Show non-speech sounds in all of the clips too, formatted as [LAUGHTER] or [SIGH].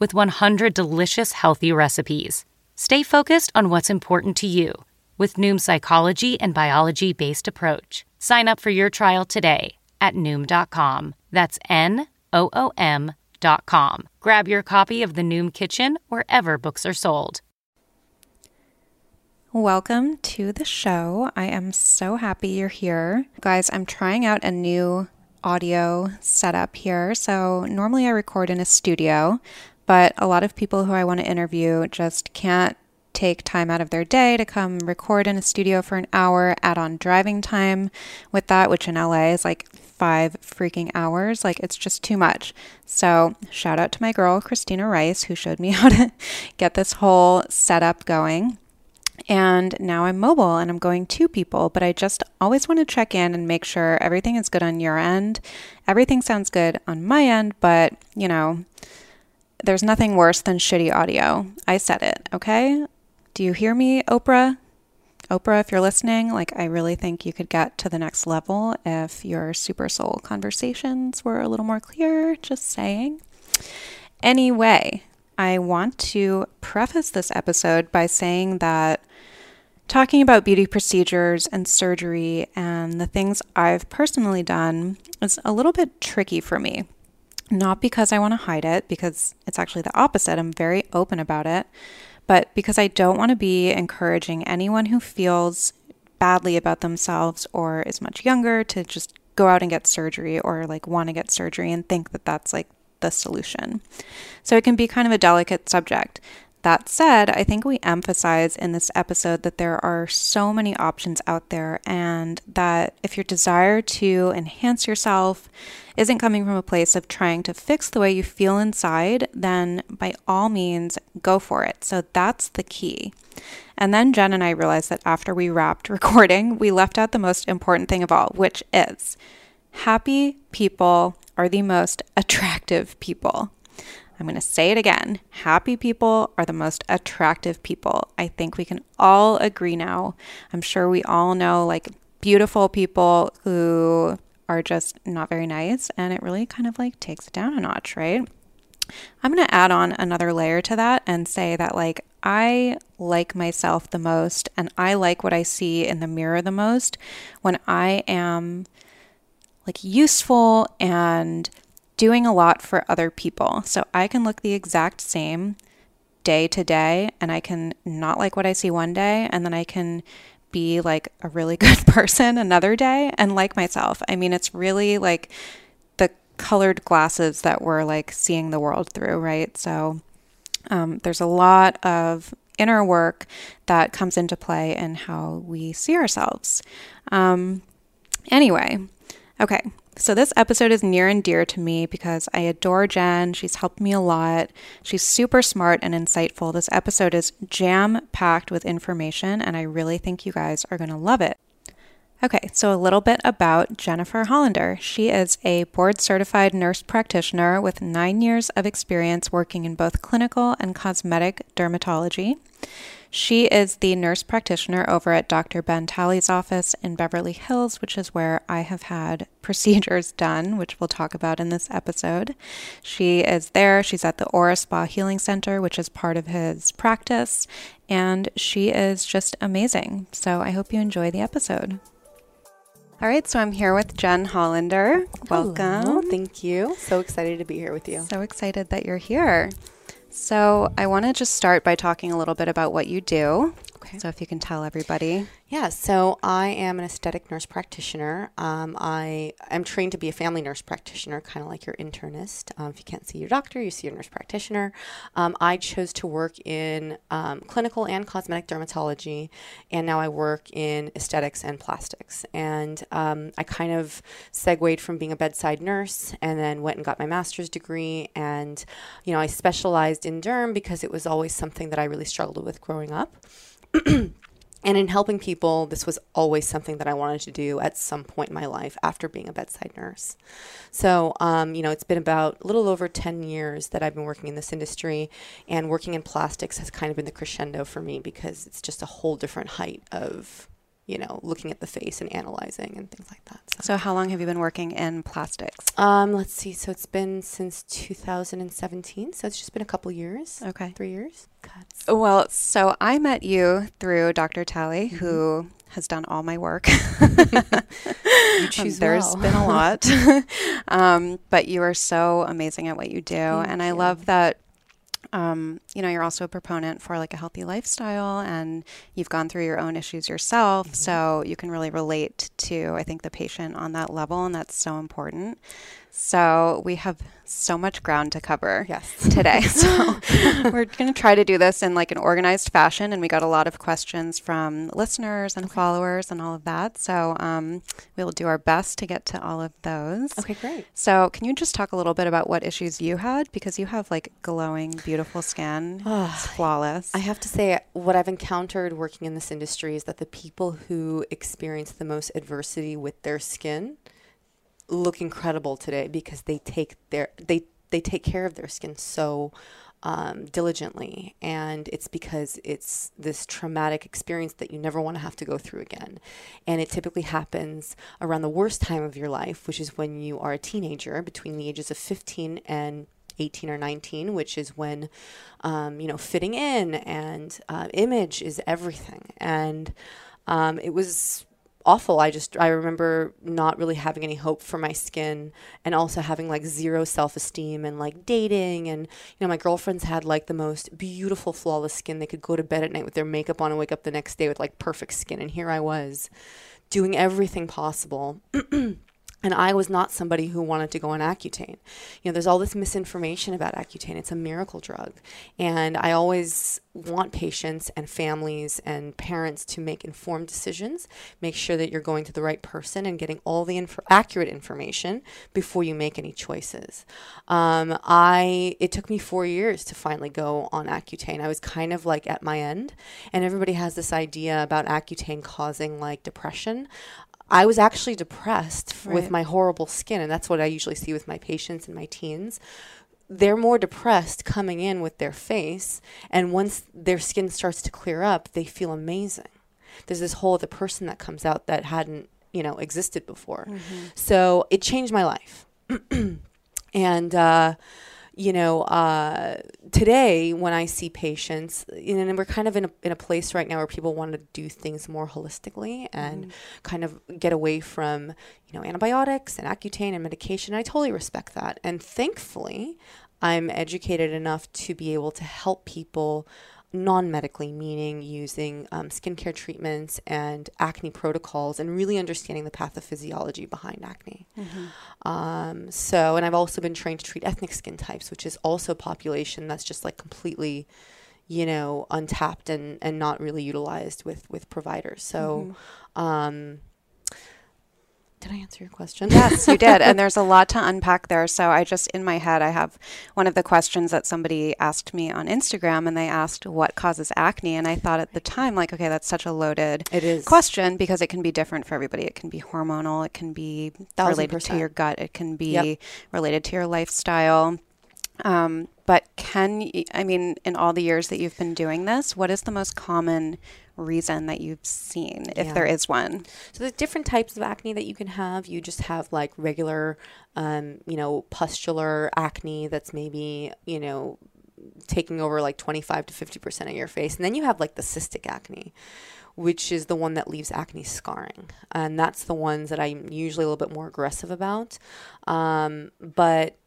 with 100 delicious healthy recipes. Stay focused on what's important to you with Noom's psychology and biology based approach. Sign up for your trial today at Noom.com. That's N O O M.com. Grab your copy of The Noom Kitchen wherever books are sold. Welcome to the show. I am so happy you're here. Guys, I'm trying out a new audio setup here. So, normally I record in a studio, but a lot of people who I want to interview just can't take time out of their day to come record in a studio for an hour, add on driving time with that, which in LA is like five freaking hours. Like it's just too much. So, shout out to my girl, Christina Rice, who showed me [LAUGHS] how to get this whole setup going. And now I'm mobile and I'm going to people, but I just always want to check in and make sure everything is good on your end. Everything sounds good on my end, but you know, there's nothing worse than shitty audio. I said it, okay? Do you hear me, Oprah? Oprah, if you're listening, like I really think you could get to the next level if your SuperSoul conversations were a little more clear. Just saying. Anyway, I want to preface this episode by saying that talking about beauty procedures and surgery and the things I've personally done is a little bit tricky for me. Not because I want to hide it, because it's actually the opposite. I'm very open about it, but because I don't want to be encouraging anyone who feels badly about themselves or is much younger to just go out and get surgery or like want to get surgery and think that that's like the solution. So it can be kind of a delicate subject. That said, I think we emphasize in this episode that there are so many options out there, and that if your desire to enhance yourself isn't coming from a place of trying to fix the way you feel inside, then by all means, go for it. So that's the key. And then Jen and I realized that after we wrapped [LAUGHS] recording, we left out the most important thing of all, which is happy people are the most [LAUGHS] attractive people. I'm going to say it again. Happy people are the most attractive people. I think we can all agree now. I'm sure we all know like beautiful people who are just not very nice, and it really kind of like takes it down a notch, right? I'm going to add on another layer to that and say that like I like myself the most and I like what I see in the mirror the most when I am like useful and doing a lot for other people. So I can look the exact same day to day and I can not like what I see one day and then I can be like a really [LAUGHS] good person another day and like myself. I mean, it's really like the colored glasses that we're like seeing the world through, right? So um, there's a lot of inner work that comes into play in how we see ourselves. Um, anyway, okay, so, this episode is near and dear to me because I adore Jen. She's helped me a lot. She's super smart and insightful. This episode is jam packed with information, and I really think you guys are going to love it. Okay, so a little bit about Jennifer Hollander. She is a board certified nurse practitioner with nine years of experience working in both clinical and cosmetic dermatology. She is the nurse practitioner over at Dr. Ben Talei's office in Beverly Hills, which is where I have had [LAUGHS] procedures done, which we'll talk about in this episode. She is there. She's at the Aura Spa Healing Center, which is part of his practice, and she is just amazing. So I hope you enjoy the episode. All right, so I'm here with Jen Hollander. Welcome. Hello, thank you. So excited to be here with you. So excited that you're here. So, I want to just start by talking a little bit about what you do. Okay. So, if you can tell everybody. Yeah, so I am an aesthetic nurse practitioner. Um, I am trained to be a family nurse practitioner, kind of like your internist. Um, if you can't see your doctor, you see your nurse practitioner. Um, I chose to work in um, clinical and cosmetic dermatology, and now I work in aesthetics and plastics. And um, I kind of segued from being a bedside nurse and then went and got my master's degree. And, you know, I specialized in derm because it was always something that I really struggled with growing up. [CLEARS THROAT] And in helping people, this was always something that I wanted to do at some point in my life after being a bedside nurse. So, um, you know, it's been about a little over 10 years that I've been working in this industry, and working in plastics has kind of been the crescendo for me because it's just a whole different height of, you know, looking at the face and analyzing and things like that. So, how long have you been working in plastics? Um, let's see. So it's been since 2017. So it's just been a couple years. Okay. Three years. It's- Well, so I met you through Dr. Talei, Mm-hmm. who has done all my work. [LAUGHS] you [LAUGHS] choose There's well. been a lot. [LAUGHS] um, but you are so amazing at what you do. and I you. love that. Um, you know, you're also a proponent for like a healthy lifestyle and you've gone through your own issues yourself. Mm-hmm. So you can really relate to, I think, the patient on that level. And that's so important. So we have so much ground to cover Yes. today. [LAUGHS] So we're going to try to do this in like an organized fashion. And we got a lot of questions from listeners and followers and all of that. So um, we'll do our best to get to all of those. Okay, great. So can you just talk a little bit about what issues you had? Because you have like glowing, beautiful skin. [SIGHS] it's flawless. I have to say, what I've encountered working in this industry is that the people who experience the most adversity with their skin look incredible today because they take their they they take care of their skin so um, diligently, and it's because it's this traumatic experience that you never want to have to go through again. And it typically happens around the worst time of your life, which is when you are a teenager between the ages of 15 and 18 or 19, which is when, um, you know, fitting in and uh, image is everything. And um, it was awful. I just, I remember not really having any hope for my skin and also having like zero self esteem and like dating. And, you know, my girlfriends had like the most beautiful, flawless skin. They could go to bed at night with their makeup on and wake up the next day with like perfect skin. And here I was doing everything possible. [CLEARS THROAT] And I was not somebody who wanted to go on Accutane. You know, there's all this misinformation about Accutane. It's a miracle drug. And I always want patients and families and parents to make informed decisions. Make sure that you're going to the right person and getting all the inf- accurate information before you make any choices. Um, I it took me four years to finally go on Accutane. I was kind of like at my end, and everybody has this idea about Accutane causing like depression. I was actually depressed f- with my horrible skin, and that's what I usually see with my patients and my teens. They're more depressed coming in with their face, and once their skin starts to clear up, they feel amazing. There's this whole other person that comes out that hadn't, you know, existed before. So it changed my life. [CLEARS THROAT] and uh, you know, uh, today when I see patients, you know, and we're kind of in a, in a place right now where people want to do things more holistically and kind of get away from, you know, antibiotics and Accutane and medication. I totally respect that. And thankfully, I'm educated enough to be able to help people non-medically meaning using um, skincare treatments and acne protocols and really understanding the pathophysiology behind acne. Um, so and i've also been trained to treat ethnic skin types which is also a population that's just like completely you know untapped and and not really utilized with with providers. So um did i answer your question [LAUGHS] Yes, you did. And there's a lot to unpack there. So I just, in my head, I have one of the questions that somebody asked me on Instagram and they asked what causes acne. And I thought at the time, like, okay, that's such a loaded It is. question because it can be different for everybody. It can be hormonal, it can be related to your gut, it can be Yep. related to your lifestyle. Um, but can I mean, in all the years that you've been doing this, what is the most common reason that you've seen, if Yeah. there is one? So there's different types of acne that you can have. You just have like regular, um, you know, pustular acne that's maybe, you know, taking over like 25 to 50% of your face. And then you have like the cystic acne, which is the one that leaves acne scarring. And that's the ones that I'm usually a little bit more aggressive about. Um, but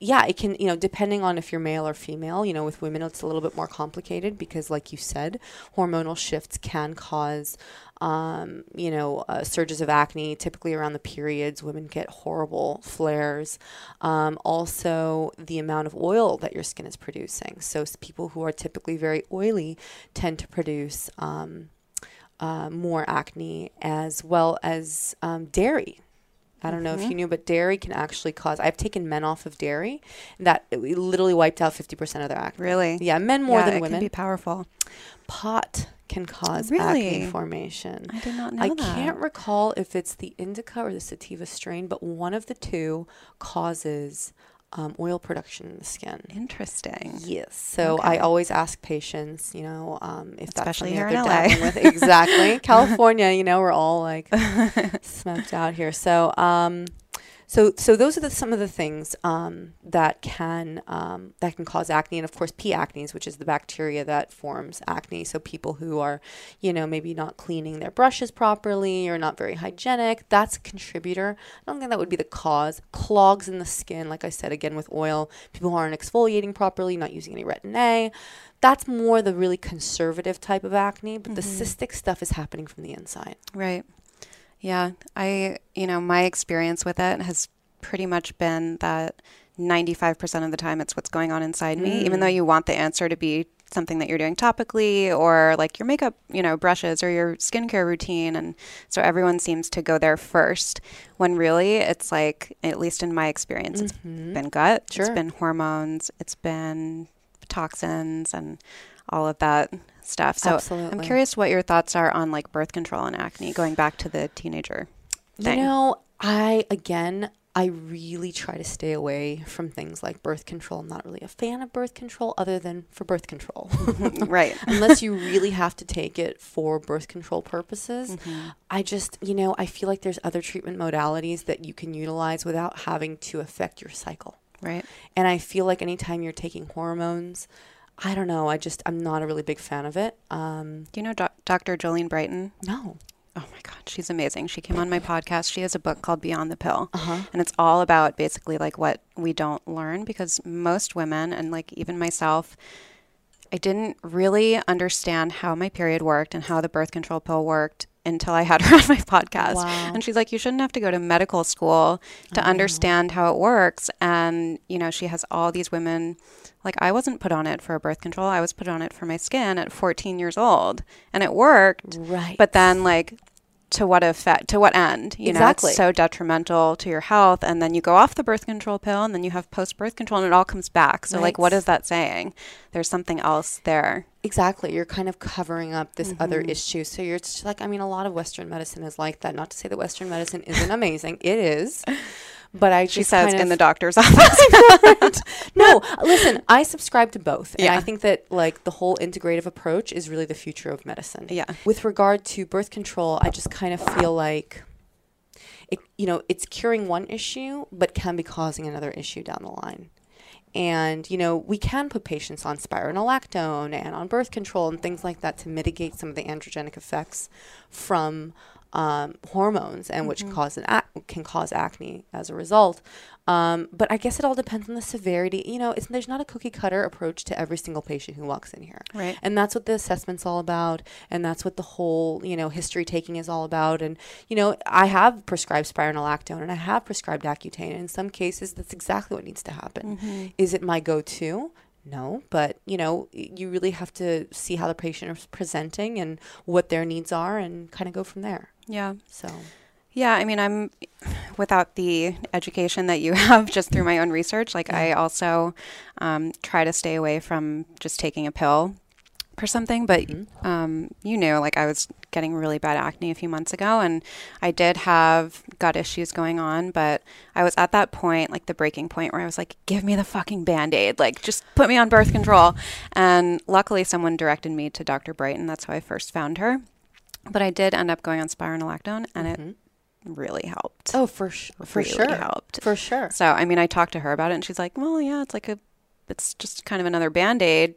yeah, it can, you know, depending on if you're male or female, you know, with women, it's a little bit more complicated because, like you said, hormonal shifts can cause, um, you know, uh, surges of acne. Typically around the periods, women get horrible flares. Um, also, the amount of oil that your skin is producing. So, people who are typically very oily tend to produce um, uh, more acne, as well as um, dairy. I don't know if mm-hmm. you knew, but dairy can actually cause. I've taken men off of dairy, that it literally wiped out fifty percent of their acne. Really? Yeah, men more Yeah, than it women. It can be powerful. Pot can cause Really? acne formation. I did not know I that. can't recall if it's the indica or the sativa strain, but one of the two causes um, oil production in the skin. Interesting. Yes. So I always ask patients, you know, um, if Especially that's something here that in they're LA. dabbling with. Exactly. [LAUGHS] California, you know, we're all like [LAUGHS] smoked out here. So, um, so, so those are the, some of the things um, that can um, that can cause acne, and of course, P. acnes, which is the bacteria that forms acne. So, people who are, you know, maybe not cleaning their brushes properly or not very hygienic, that's a contributor. I don't think that would be the cause. Clogs in the skin, like I said again with oil, people who aren't exfoliating properly, not using any retin A. That's more the really conservative type of acne, but the cystic stuff is happening from the inside. Right. Yeah. I, you know, my experience with it has pretty much been that 95% of the time it's what's going on inside me, even though mm. you want the answer to be something that you're doing topically or like your makeup, you know, brushes or your skincare routine. And so everyone seems to go there first when really it's like, at least in my experience, it's mm-hmm. been gut, Sure. it's been hormones, it's been toxins and all of that stuff. So I'm curious what your thoughts are on like birth control and acne, going back to the teenager thing. You know, I again, I really try to stay away from things like birth control. I'm not really a fan of birth control, other than for birth control. [LAUGHS] [LAUGHS] right. Unless you [LAUGHS] really have to take it for birth control purposes, Mm-hmm. I just, you know, I feel like there's other treatment modalities that you can utilize without having to affect your cycle. Right. And I feel like anytime you're taking hormones, I don't know, I just, I'm not a really big fan of it. Um, Do you know doc- Dr. Jolene Brighten? no. Oh my God, she's amazing. She came on my podcast. She has a book called Beyond the Pill. Uh-huh. And it's all about basically like what we don't learn because most women, and like even myself, I didn't really understand how my period worked and how the birth control pill worked until I had her [LAUGHS] on my podcast. Wow. And she's like, you shouldn't have to go to medical school to understand how it works. And, you know, she has all these women. Like, I wasn't put on it for a birth control. I was put on it for my skin at 14 years old. And it worked. Right. But then, like, to what effect? To what end? You know, Exactly. it's so detrimental to your health. And then you go off the birth control pill, and then you have post birth control, and it all comes back. So, like, what is that saying? There's something else there. Exactly. You're kind of covering up this other Mm-hmm. issue. So you're just like, I mean, a lot of Western medicine is like that. Not to say that Western medicine isn't amazing. It is. [LAUGHS] But I She just says kind in the doctor's [LAUGHS] office. no, [LAUGHS] listen, I subscribe to both. And Yeah. I think that like the whole integrative approach is really the future of medicine. Yeah. With regard to birth control, I just kind of feel like it, you know, it's curing one issue, but can be causing another issue down the line. And, you know, we can put patients on spironolactone and on birth control and things like that to mitigate some of the androgenic effects from um, hormones and which cause an ac- can cause acne as a result. Um, but I guess it all depends on the severity. You know, it's, there's not a cookie cutter approach to every single patient who walks in here. Right. And that's what the assessment's all about. And that's what the whole, you know, history taking is all about. And, you know, I have prescribed spironolactone and I have prescribed Accutane. And in some cases, that's exactly what needs to happen. Is it my go to? No, but you know, you really have to see how the patient is presenting and what their needs are and kind of go from there. yeah. So, Yeah, I mean, I'm without the education that you [LAUGHS] have just through my own research. Like, I also um, try to stay away from just taking a pill for something. But um, you knew, like, I was getting really bad acne a few months ago, and I did have gut issues going on. But I was at that point, like the breaking point, where I was like, "Give me the fucking band aid! Like, just put me on birth control." And luckily, someone directed me to Dr. Brighten. That's how I first found her. But I did end up going on spironolactone, and it really helped. oh, for sh- for Really sure, helped. for sure. So, I mean, I talked to her about it, and she's like, "Well, yeah, it's like a, it's just kind of another band aid,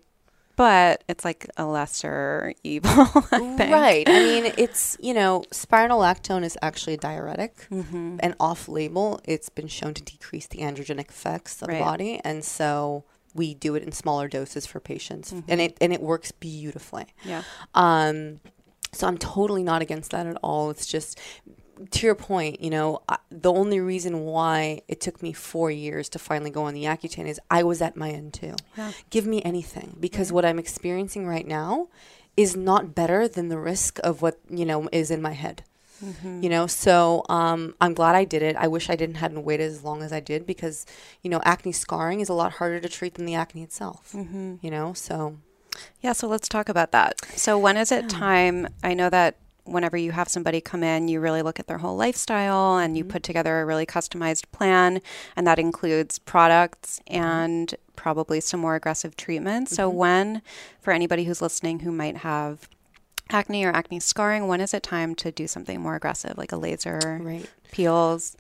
but it's like a lesser [LAUGHS] evil. I. Right. I mean, it's, you know, spironolactone is actually a diuretic Mm-hmm. and off label. It's been shown to decrease the androgenic effects of Right. the body. And so we do it in smaller doses for patients. Mm-hmm. And it and it works beautifully. Yeah. Um, so I'm totally not against that at all. It's just to your point, you know, I, the only reason why it took me four years to finally go on the Accutane is I was at my end too. Yeah. Give me anything because what I'm experiencing right now is not better than the risk of what you know is in my head. You know, so um, I'm glad I did it. I wish I didn't hadn't waited as long as I did because, you know, acne scarring is a lot harder to treat than the acne itself. You know, so Yeah, so let's talk about that. So, when is it time? I know that whenever you have somebody come in, you really look at their whole lifestyle and you mm-hmm. put together a really customized plan, and that includes products mm-hmm. and probably some more aggressive treatments. So, mm-hmm. when, for anybody who's listening who might have acne or acne scarring, when is it time to do something more aggressive, like a laser, right. peels?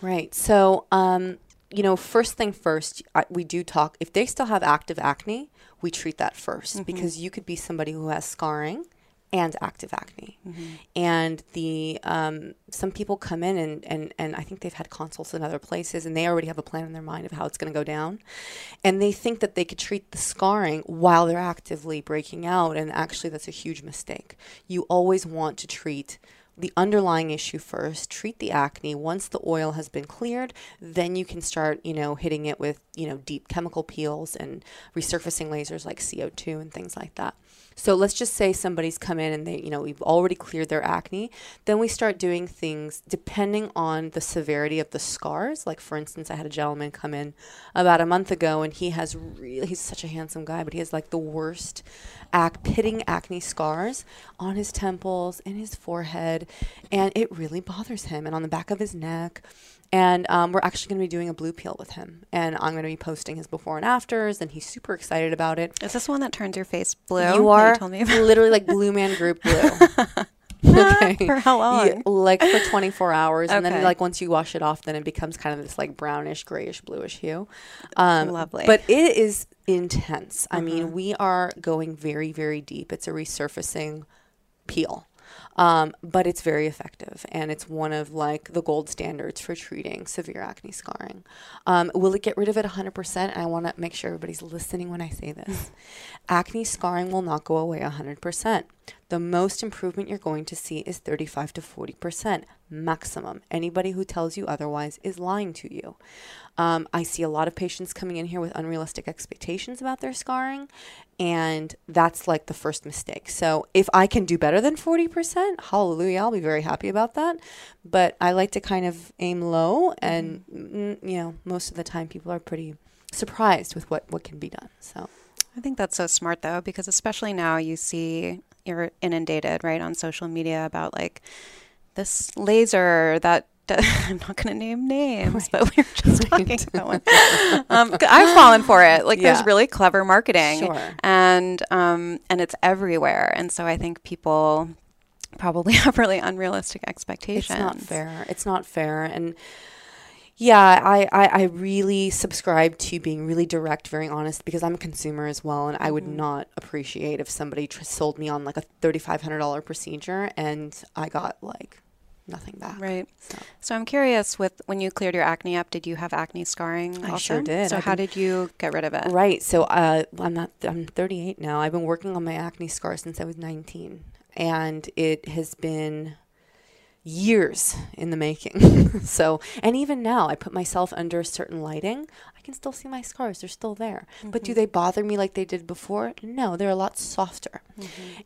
Right. So, um, you know, first thing first, I, we do talk. If they still have active acne, we treat that 1st because you could be somebody who has scarring and active acne. And the um, some people come in and, and and I think they've had consults in other places and they already have a plan in their mind of how it's going to go down, and they think that they could treat the scarring while they're actively breaking out, and actually that's a huge mistake. You always want to treat the underlying issue first, treat the acne. Once the oil has been cleared, then you can start, you know, hitting it with, you know, deep chemical peels and resurfacing lasers like CO2 and things like that. So let's just say somebody's come in and they, you know, we've already cleared their acne. Then we start doing things depending on the severity of the scars. Like for instance, I had a gentleman come in about a month ago and he has really he's such a handsome guy, but he has like the worst ac- pitting acne scars on his temples, in his forehead, and it really bothers him and on the back of his neck. And um, we're actually going to be doing a blue peel with him, and I'm going to be posting his before and afters, and he's super excited about it. Is this one that turns your face blue? You are about? literally like Blue Man Group [LAUGHS] blue. [LAUGHS] okay. For how long? Yeah, like for 24 hours. And then, like, once you wash it off, then it becomes kind of this like brownish, grayish, bluish hue. Um, Lovely. But it is intense. I Mm-hmm. mean, we are going very, very deep. It's a resurfacing peel. Um, but it's very effective and it's one of like the gold standards for treating severe acne scarring. Um, will it get rid of it 100%? And I want to make sure everybody's listening when I say this. [LAUGHS] acne scarring will not go away 100%. The most improvement you're going to see is 35 to 40% maximum. Anybody who tells you otherwise is lying to you. Um, I see a lot of patients coming in here with unrealistic expectations about their scarring, and that's like the first mistake. So, if I can do better than 40%, hallelujah, I'll be very happy about that. But I like to kind of aim low, and mm, you know, most of the time people are pretty surprised with what, what can be done. So, I think that's so smart though, because especially now you see you're inundated right on social media about like this laser that [LAUGHS] I'm not going to name names, but we were just [LAUGHS] talking about one. Um, I've fallen for it. Like Yeah. there's really clever marketing, Sure. and um, and it's everywhere. And so I think people probably [LAUGHS] have really unrealistic expectations. It's not fair. It's not fair. And yeah, I, I, I really subscribe to being really direct, very honest, because I'm a consumer as well. And I would Mm-hmm. not appreciate if somebody tr- sold me on like a $3,500 procedure and I got like nothing back. Right. So. So I'm curious with when you cleared your acne up, did you have acne scarring? I also? sure did. So I've how been- did you get rid of it? Right. So uh, I'm not. I'm 38 now. I've been working on my acne scar since I was 19, and it has been years in the making. [LAUGHS] so, and even now, I put myself under certain lighting. I can still see my scars. They're still there. But do they bother me like they did before? No, they're a lot softer.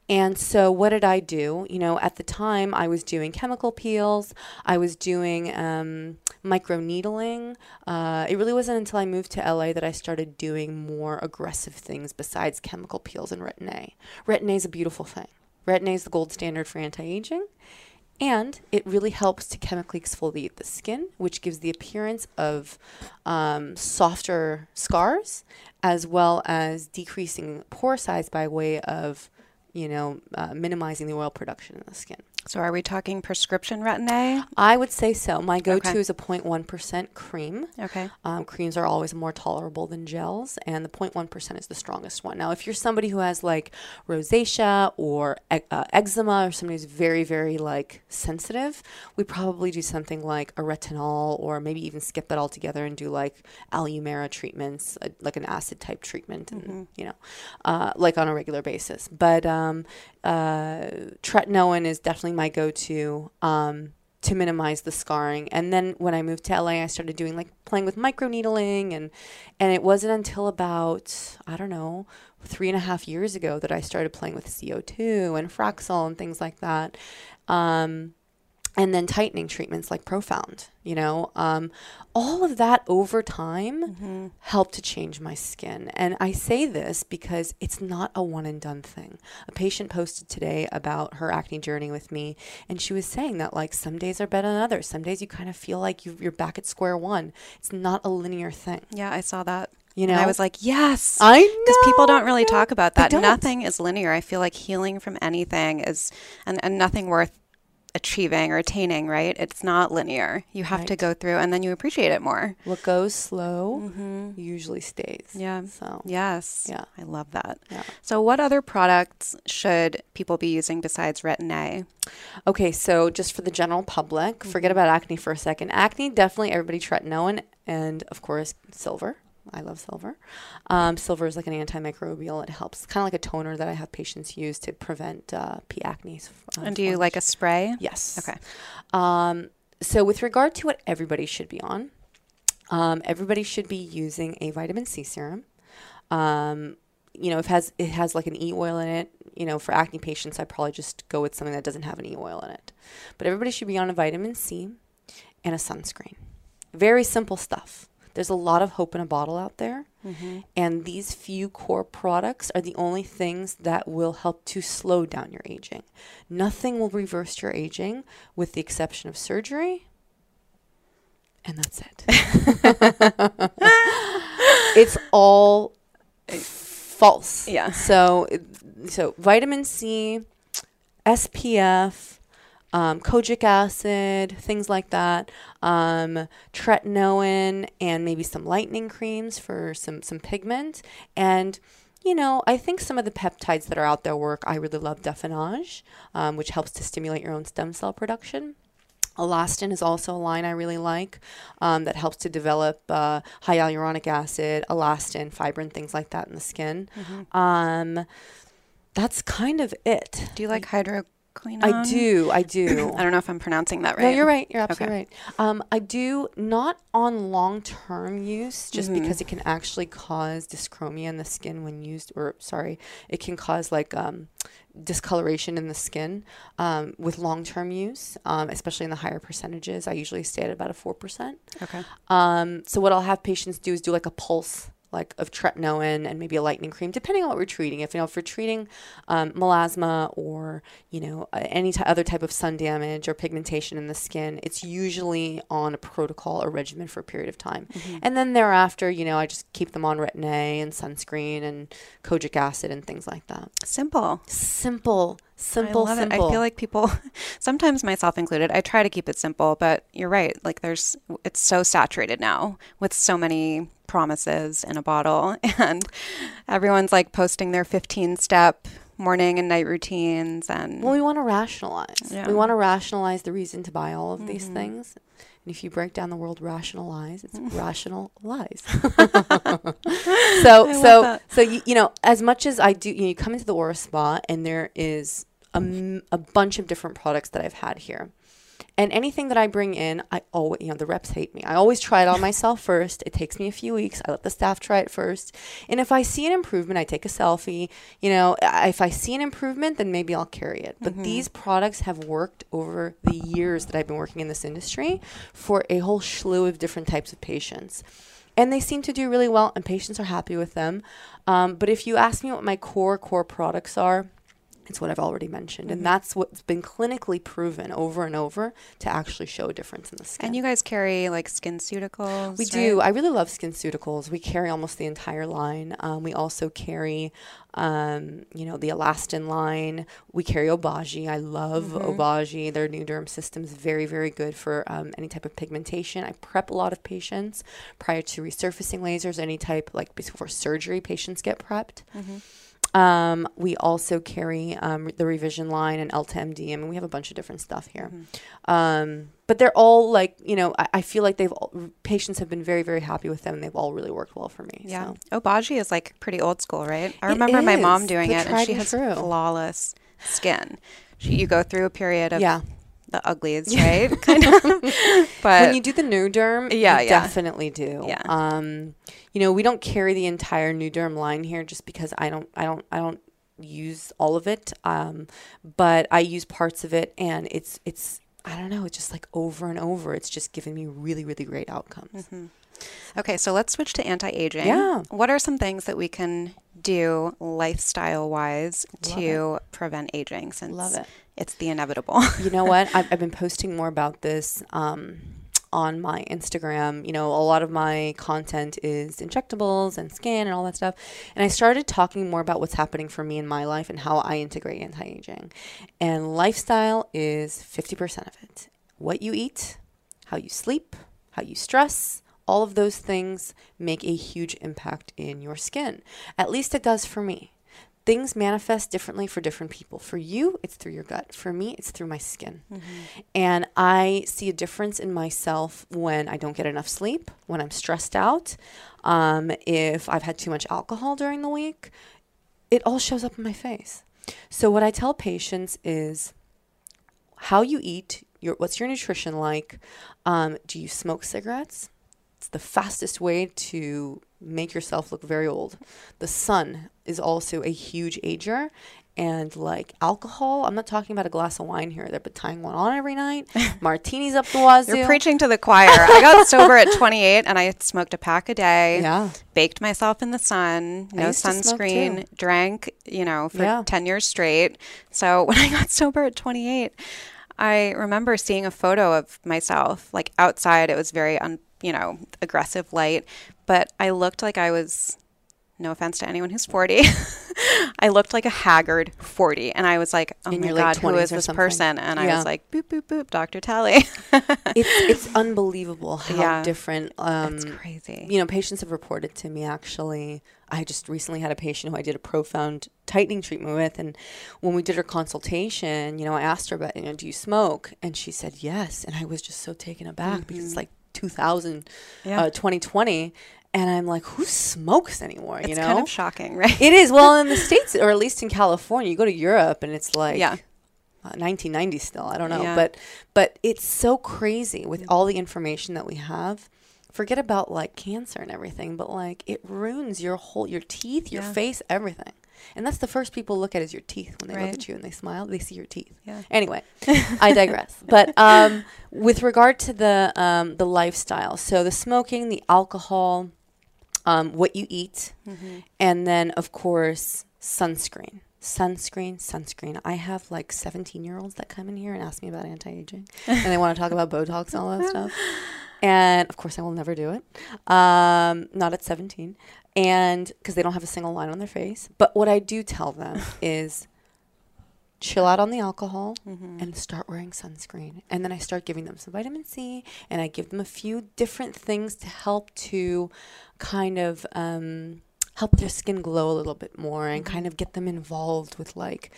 And so, what did I do? You know, at the time, I was doing chemical peels. I was doing um, micro needling. Uh, it really wasn't until I moved to LA that I started doing more aggressive things besides chemical peels and retin A. Retin A is a beautiful thing. Retin A is the gold standard for anti aging. And it really helps to chemically exfoliate the skin, which gives the appearance of um, softer scars, as well as decreasing pore size by way of, you know, uh, minimizing the oil production in the skin. So are we talking prescription retin-A? I would say so. My go-to Okay. is a 0.1% cream. Okay. Um, creams are always more tolerable than gels, and the 0.1% is the strongest one. Now, if you're somebody who has like rosacea or e- uh, eczema, or somebody who's very, very like sensitive, we probably do something like a retinol, or maybe even skip that altogether and do like Alumera treatments, uh, like an acid type treatment, and you know, uh, like on a regular basis. But um, uh, tretinoin is definitely my go-to. Um, to minimize the scarring. And then when I moved to LA, I started doing like playing with microneedling and and it wasn't until about I don't know three and a half years ago that I started playing with CO2 and Fraxel and things like that. Um, and then tightening treatments like Profound, you know, um, all of that over time helped to change my skin. And I say this because it's not a one and done thing. A patient posted today about her acne journey with me, and she was saying that like some days are better than others. Some days you kind of feel like you you're back at square one. It's not a linear thing. Yeah, I saw that. You And I was like, yes. I Because people don't really talk about that. Nothing is linear. I feel like healing from anything is, and, and nothing worth achieving or attaining, right? It's not linear. You have to go through and then you appreciate it more. What goes slow mm-hmm. usually stays. Yeah. So Yes. Yeah. I love that. Yeah. So, what other products should people be using besides Retin A? Okay, so just for the general public, forget mm-hmm. about acne for a second. Acne, definitely everybody tretinoin and of course silver. I love silver. Um, silver is like an antimicrobial. It helps, kind of like a toner that I have patients use to prevent uh, P. acne. uh, And do you like a spray? Yes. Okay. Um, so, with regard to what everybody should be on, um, everybody should be using a vitamin C serum. Um, you know, if it has it has like an E oil in it, you know, for acne patients, I probably just go with something that doesn't have an E oil in it. But everybody should be on a vitamin C and a sunscreen. Very simple stuff. There's a lot of hope in a bottle out there. Mm-hmm. And these few core products are the only things that will help to slow down your aging. Nothing will reverse your aging with the exception of surgery. And that's it. [LAUGHS] it's all false. Yeah. So so vitamin C, SPF, um, kojic acid, things like that, um, tretinoin, and maybe some lightening creams for some some pigment. And you know, I think some of the peptides that are out there work. I really love DefenAge, um, which helps to stimulate your own stem cell production. Alastin is also a line I really like um, that helps to develop uh, hyaluronic acid, elastin, fibrin, things like that in the skin. Um, that's kind of it. Do you like I do. I do. [CLEARS THROAT] I don't know if I'm pronouncing that right. No, you're right. You're absolutely right. Um, I do not on long term use, just Mm-hmm. because it can actually cause dyschromia in the skin when used, or sorry, it can cause like um, discoloration in the skin um, with long term use, um, especially in the higher percentages. I usually stay at about a four percent. Okay. Um, so what I'll have patients do is do like a pulse like of tretinoin and maybe a lightening cream, depending on what we're treating. If you know if we're treating um, melasma or you know any t- other type of sun damage or pigmentation in the skin, it's usually on a protocol or regimen for a period of time, and then thereafter, you know, I just keep them on Retin A and sunscreen and kojic acid and things like that. Simple. Simple, simple, I simple. it. I feel like people, [LAUGHS] sometimes myself included, I try to keep it simple, but you're right. Like there's, it's so saturated now with so many promises in a bottle, [LAUGHS] and everyone's like posting their 15 step morning and night routines, and Well, we want to rationalize. Yeah. We want to rationalize the reason to buy all of these mm-hmm. things. And if you break down the word rationalize, it's [LAUGHS] rational lies. [LAUGHS] [LAUGHS] so, love so, so you, you know, as much as I do, you, know, you come into the Aura Spa and there is a, m- a bunch of different products that I've had here. And anything that I bring in, I always, you know, the reps hate me. I always try it on [LAUGHS] myself first. It takes me a few weeks. I let the staff try it first. And if I see an improvement, I take a selfie. You know, if I see an improvement, then maybe I'll carry it. But these products have worked over the years that I've been working in this industry for a whole slew of different types of patients. And they seem to do really well, and patients are happy with them. Um, but if you ask me what my core, core products are, It's what I've already mentioned. Mm-hmm. And that's what's been clinically proven over and over to actually show a difference in the skin. And you guys carry like skin SkinCeuticals? We do. I really love SkinCeuticals. We carry almost the entire line. Um, we also carry, um, you know, the Alastin line. We carry Obagi. I love Mm-hmm. Obagi. Their Nu-Derm system is very, very good for um, any type of pigmentation. I prep a lot of patients prior to resurfacing lasers, any type like before surgery. Patients get prepped. Mm-hmm. Um, we also carry um, the revision line and. I mean, we have a bunch of different stuff here. Mm-hmm. Um, but they're all like, you know, I, I feel like they've all, patients have been very, very happy with them, and they've all really worked well for me. Yeah. So. Obagi is like pretty old school, right? I It remember my mom doing the it and she and has true. flawless skin. She, you go through a period of Yeah. The uglies, [LAUGHS] right? kind of. [LAUGHS] But when you do the Nu-Derm, Yeah, you yeah. definitely do. Yeah. Um, you know, we don't carry the entire Nu-Derm line here just because I don't, I don't, I don't use all of it. Um, but I use parts of it, and it's, it's, I don't know, it's just like over and over. It's just giving me really, really great outcomes. Okay, so let's switch to anti aging. Yeah. What are some things that we can do lifestyle wise to prevent aging since Love it. It's the inevitable? [LAUGHS] you know what? [LAUGHS] I've, I've been posting more about this um, on my Instagram. You know, a lot of my content is injectables and skin and all that stuff. And I started talking more about what's happening for me in my life and how I integrate anti aging. And lifestyle is 50% of it. What you eat, how you sleep, how you stress, all of those things make a huge impact in your skin. At least it does for me things manifest differently for different people. For you, it's through your gut. For me, it's through my skin. And I see a difference in myself when I don't get enough sleep, when I'm stressed out, um, if I've had too much alcohol during the week. It all shows up in my face. So, what I tell patients is how you eat, your, what's your nutrition like? Um, do you smoke cigarettes? It's the fastest way to make yourself look very old. The sun is also a huge ager. And like alcohol, I'm not talking about a glass of wine here but tying one on every night, [LAUGHS] martinis up the wazoo. You're preaching to the choir. I got [LAUGHS] sober at 28 and I smoked a pack a day. Yeah. Baked myself in the sun, no sunscreen, drank, you know, for Yeah. 10 years straight. So [LAUGHS] when I got sober at 28, I remember seeing a photo of myself like outside. It was very, un, you know, aggressive light, but I looked like I was no offense to anyone who's 40. [LAUGHS] I looked like a haggard 40. And I was like, oh In my God, who 20s is this something. person? And I was like, boop, boop, boop, Dr. Talei. it's [LAUGHS] it's unbelievable how Yeah. different um It's crazy. you know patients have reported to me actually i just recently had a patient who i did a profound tightening treatment with and when we did her consultation you know i asked her about you know do you smoke and she said yes and i was just so taken aback because it's like 2000 Mm-hmm. Yeah. uh, 2020 and i'm like who smokes anymore it's you know kind of shocking, [LAUGHS] right? it is well in the states or at least in california you go to europe and it's like Yeah. uh, 1990 still i don't know Yeah. but but it's so crazy with all the information that we have forget about like cancer and everything but like it ruins your whole your teeth your Yeah. face everything and that's the first people look at is your teeth when they look at you and they smile they see your teeth. Yeah. anyway [LAUGHS] i digress. But um, with regard to the um, the lifestyle so the smoking the alcohol um, what you eat Mm-hmm. and then of course sunscreen. Sunscreen sunscreen. I have like 17 year olds that come in here and ask me about anti-aging and they want to talk about botox and all that stuff [LAUGHS] and of course i will never do it um, not at 17 and because they don't have a single line on their face but what i do tell them [LAUGHS] is chill out on the alcohol Mm-hmm. and start wearing sunscreen. And then I start giving them some vitamin C and I give them a few different things to help to kind of um, help their skin glow a little bit more and kind of get them involved with like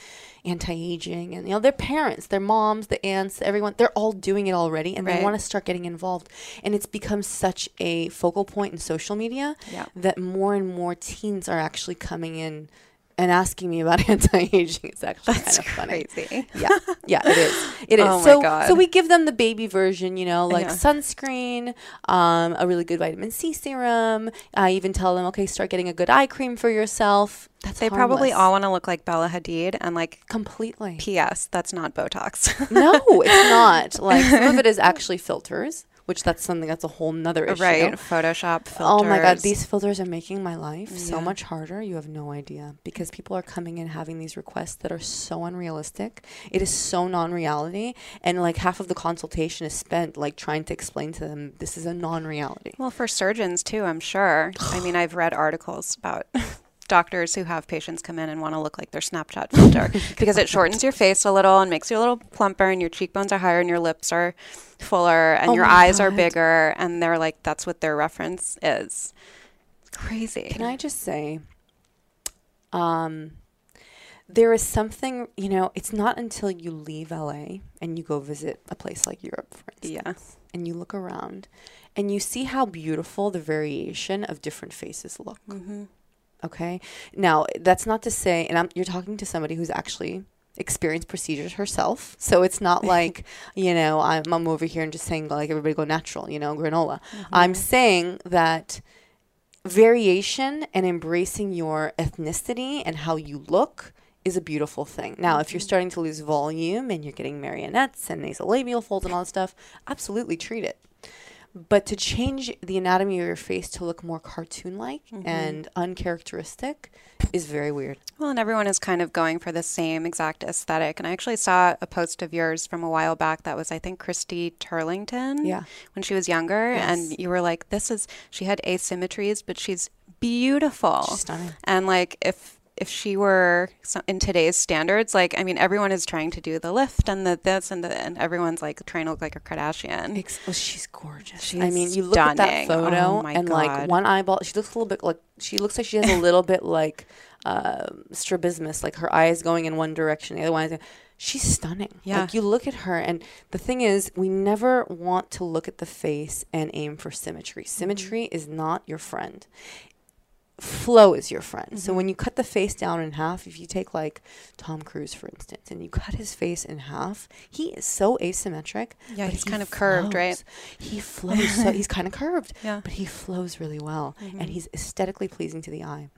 anti-aging and you know their parents their moms the aunts everyone they're all doing it already and they want to start getting involved and it's become such a focal point in social media Yeah. that more and more teens are actually coming in and asking me about [LAUGHS] anti-aging it's actually That's kind of funny crazy. yeah, yeah, it is. [LAUGHS] It is. Oh my so, God. so we give them the baby version, you know, like Yeah. sunscreen, um, a really good vitamin C serum. I even tell them, okay, start getting a good eye cream for yourself. That's They probably all want to look like Bella Hadid and like completely. P.S. That's not Botox. no, it's not. Like some of it is [LAUGHS] actually filters, which that's something that's a whole nother issue. Right. Photoshop filters. Oh my god, these filters are making my life so much harder. You have no idea because people are coming in having these requests that are so unrealistic. It is so non-reality and like half of the consultation is spent like trying to explain to them this is a non-reality. Well, for surgeons too, I'm sure. I mean, [SIGHS] I've read articles about doctors who have patients come in and want to look like their Snapchat filter [LAUGHS] because it shortens your face a little and makes you a little plumper, and your cheekbones are higher, and your lips are fuller, and Oh your eyes are bigger, and they're like, that's what their reference is. It's crazy. Can I just say, um, there is something, you know, it's not until you leave LA and you go visit a place like Europe, for instance, Yeah. and you look around and you see how beautiful the variation of different faces look. Mm-hmm. Okay. Now, that's not to say, and I'm, you're talking to somebody who's actually experienced procedures herself. So it's not [LAUGHS] like, you know, I'm, I'm over here and just saying, like, everybody go natural, you know, granola. Mm-hmm. I'm saying that variation and embracing your ethnicity and how you look is a beautiful thing. Now, if you're mm-hmm. starting to lose volume and you're getting marionettes and nasolabial folds and all that stuff, absolutely treat it. But to change the anatomy of your face to look more cartoon like mm-hmm. and uncharacteristic is very weird. Well, and everyone is kind of going for the same exact aesthetic. And I actually saw a post of yours from a while back that was, I think, Christy Turlington. Yeah. When she was younger. Yes. And you were like, this is, she had asymmetries, but she's beautiful. She's stunning. And like, if, if she were in today's standards, like, I mean, everyone is trying to do the lift and the this and the, and everyone's like trying to look like a Kardashian. Well, she's gorgeous. She's I mean, you look at that photo Oh and God. like one eyeball. She looks a little bit like she looks like she has a [LAUGHS] little bit like um strabismus, like her eye is going in one direction, the other one is. She's stunning. Yeah. Like you look at her, and the thing is, we never want to look at the face and aim for symmetry. Mm-hmm. Symmetry is not your friend. Flow is your friend. So Mm-hmm. when you cut the face down in half, if you take like Tom Cruise for instance, and you cut his face in half, he is so asymmetric. Yeah, but he's he kind of curved, right? He flows. so he's kind of curved, [LAUGHS] Yeah. Mm-hmm. but he flows really well, and he's aesthetically pleasing to the eye.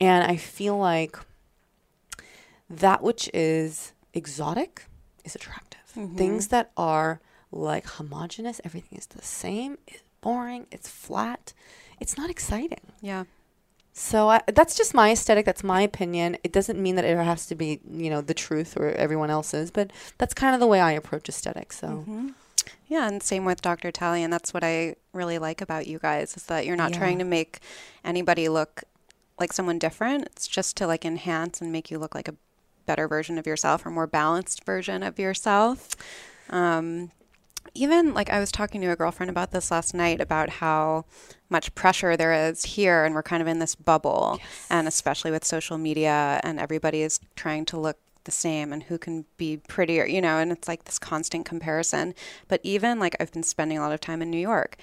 And I feel like that which is exotic is attractive. Mm-hmm. Things that are like homogenous, everything is the same, is boring, it's flat, it's not exciting. Yeah. So I, that's just my aesthetic. That's my opinion. It doesn't mean that it has to be, you know, the truth or everyone else's, but that's kind of the way I approach aesthetics. So Mm-hmm. Yeah, and same with Dr. Talei, and that's what I really like about you guys is that you're not Yeah. trying to make anybody look like someone different. It's just to like enhance and make you look like a better version of yourself or more balanced version of yourself. Um, even like I was talking to a girlfriend about this last night about how much pressure there is here, and we're kind of in this bubble, and especially with social media, and everybody is trying to look the same and who can be prettier, you know, and it's like this constant comparison. But even like I've been spending a lot of time in New York,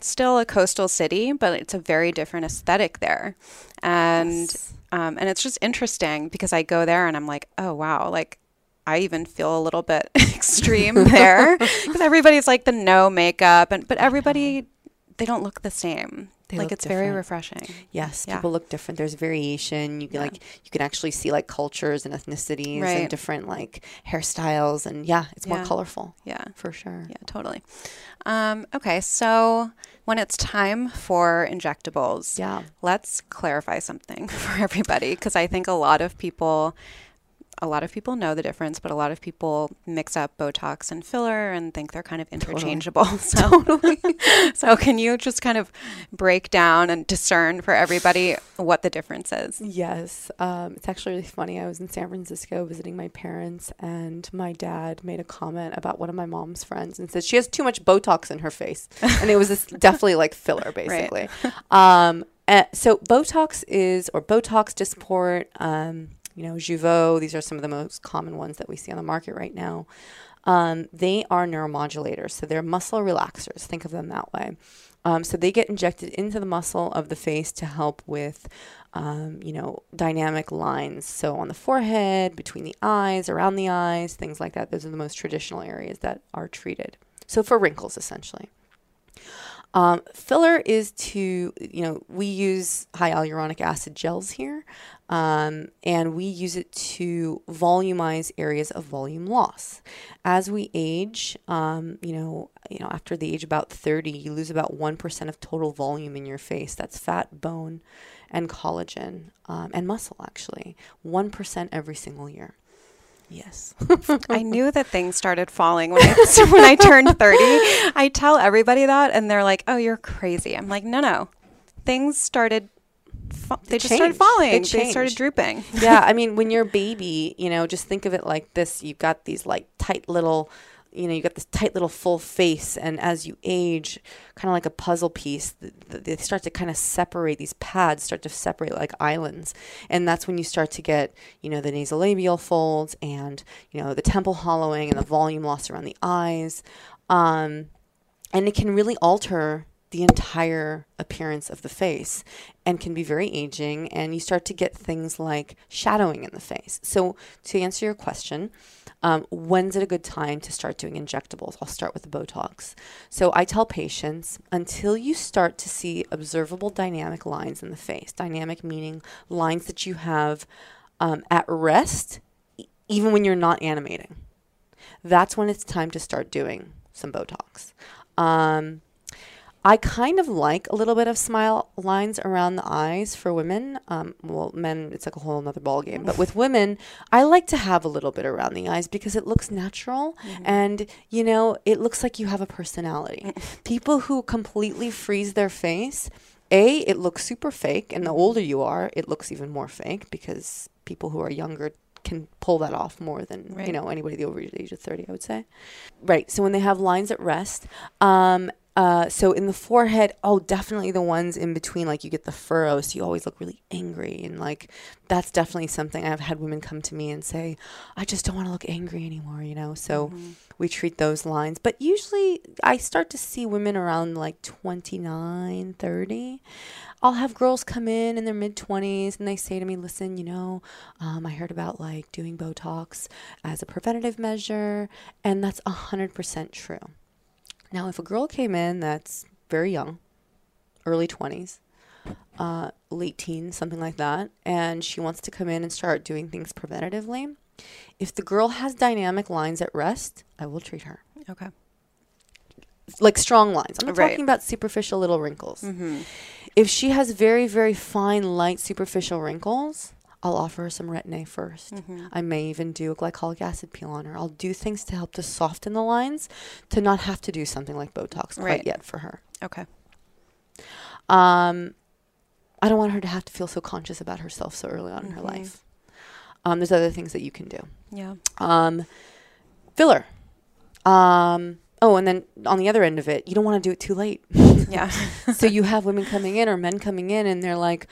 still a coastal city, but it's a very different aesthetic there, and Yes. um, and it's just interesting because I go there and I'm like, oh wow, like I even feel a little bit [LAUGHS] extreme [LAUGHS] there because everybody's like the no makeup and but everybody they don't look the same. They like it's very refreshing. Yes, Yeah. people look different. There's variation. You can Yeah. like you can actually see like cultures and ethnicities Right. and different like hairstyles and yeah, it's more colorful Yeah. for sure. Yeah, totally. Um, okay, so when it's time for injectables, Yeah. let's clarify something [LAUGHS] for everybody because I think a lot of people a lot of people know the difference, but a lot of people mix up Botox and filler and think they're kind of interchangeable. [LAUGHS] So, [LAUGHS] so can you just kind of break down and discern for everybody what the difference is? Yes, um, it's actually really funny. I was in San Francisco visiting my parents, and my dad made a comment about one of my mom's friends and said she has too much Botox in her face, and it was this [LAUGHS] definitely like filler, basically. um, uh, so Botox is or Botox Dysport, um, you know, Jeuveau. These are some of the most common ones that we see on the market right now. Um, they are neuromodulators, so they're muscle relaxers. Think of them that way. Um, so they get injected into the muscle of the face to help with, um, you know, dynamic lines. So on the forehead, between the eyes, around the eyes, things like that. Those are the most traditional areas that are treated. So for wrinkles, essentially. Um, filler is to, you know, we use hyaluronic acid gels here, um, and we use it to volumize areas of volume loss. As we age, um, you know, you know, after the age about 30, you lose about 1% of total volume in your face. That's fat, bone, and collagen, um, and muscle, actually. 1% every single year. Yes. [LAUGHS] I knew that things started falling when I, when I turned [LAUGHS] 30. I tell everybody that, and they're like, oh, you're crazy. I'm like, no, no. Things started, fa- they, just started falling. They They, started drooping. yeah, I [LAUGHS] mean, when you're a baby, you know, just think of it like this. You've got these like tight little, you know, you got this tight little full face, and as you age, kind of like a puzzle piece, th- th- they start to kind of separate. These pads start to separate like islands, and that's when you start to get, you know, the nasolabial folds and you know the temple hollowing and the volume loss around the eyes, um, and it can really alter the entire appearance of the face and can be very aging and you start to get things like shadowing in the face. So to answer your question um, when's it a good time to start doing injectables? I'll start with the botox. So i tell patients until you start to see observable dynamic lines in the face dynamic meaning lines that you have um, at rest even when you're not animating that's when it's time to start doing some Botox. Um, I kind of like a little bit of smile lines around the eyes for women. Um, well, men, it's like a whole other ballgame. But with women, I like to have a little bit around the eyes because it looks natural and, you know, it looks like you have a personality. People who completely freeze their face, A, it looks super fake. And the older you are, it looks even more fake because people who are younger can pull that off more than you know anybody the over the age of 30 i would say right so when they have lines at rest um uh, so in the forehead, oh, definitely the ones in between, like you get the furrows, so you always look really angry, and like that's definitely something I've had women come to me and say, I just don't want to look angry anymore, you know. So we treat those lines, but usually I start to see women around like 29, 30. I'll have girls come in in their mid 20s and they say to me, Listen, you know, um, I heard about like doing Botox as a preventative measure, and that's 100% true. Now, if a girl came in that's very young, early 20s, uh, late teens, something like that, and she wants to come in and start doing things preventatively, if the girl has dynamic lines at rest, I will treat her. Okay. Like strong lines. I'm not Right. talking about superficial little wrinkles. Mm-hmm. If she has very, very fine, light, superficial wrinkles, I'll offer her some retin-A 1st Mm-hmm. I may even do a glycolic acid peel on her. I'll do things to help to soften the lines to not have to do something like Botox quite Right. yet for her. Okay. Um, I don't want her to have to feel so conscious about herself so early on in her Mhm. life. Um, there's other things that you can do. Yeah. Um, filler. Um, oh, and then on the other end of it, you don't want to do it too late. Yeah. [LAUGHS] so you have women coming in or men coming in and they're like,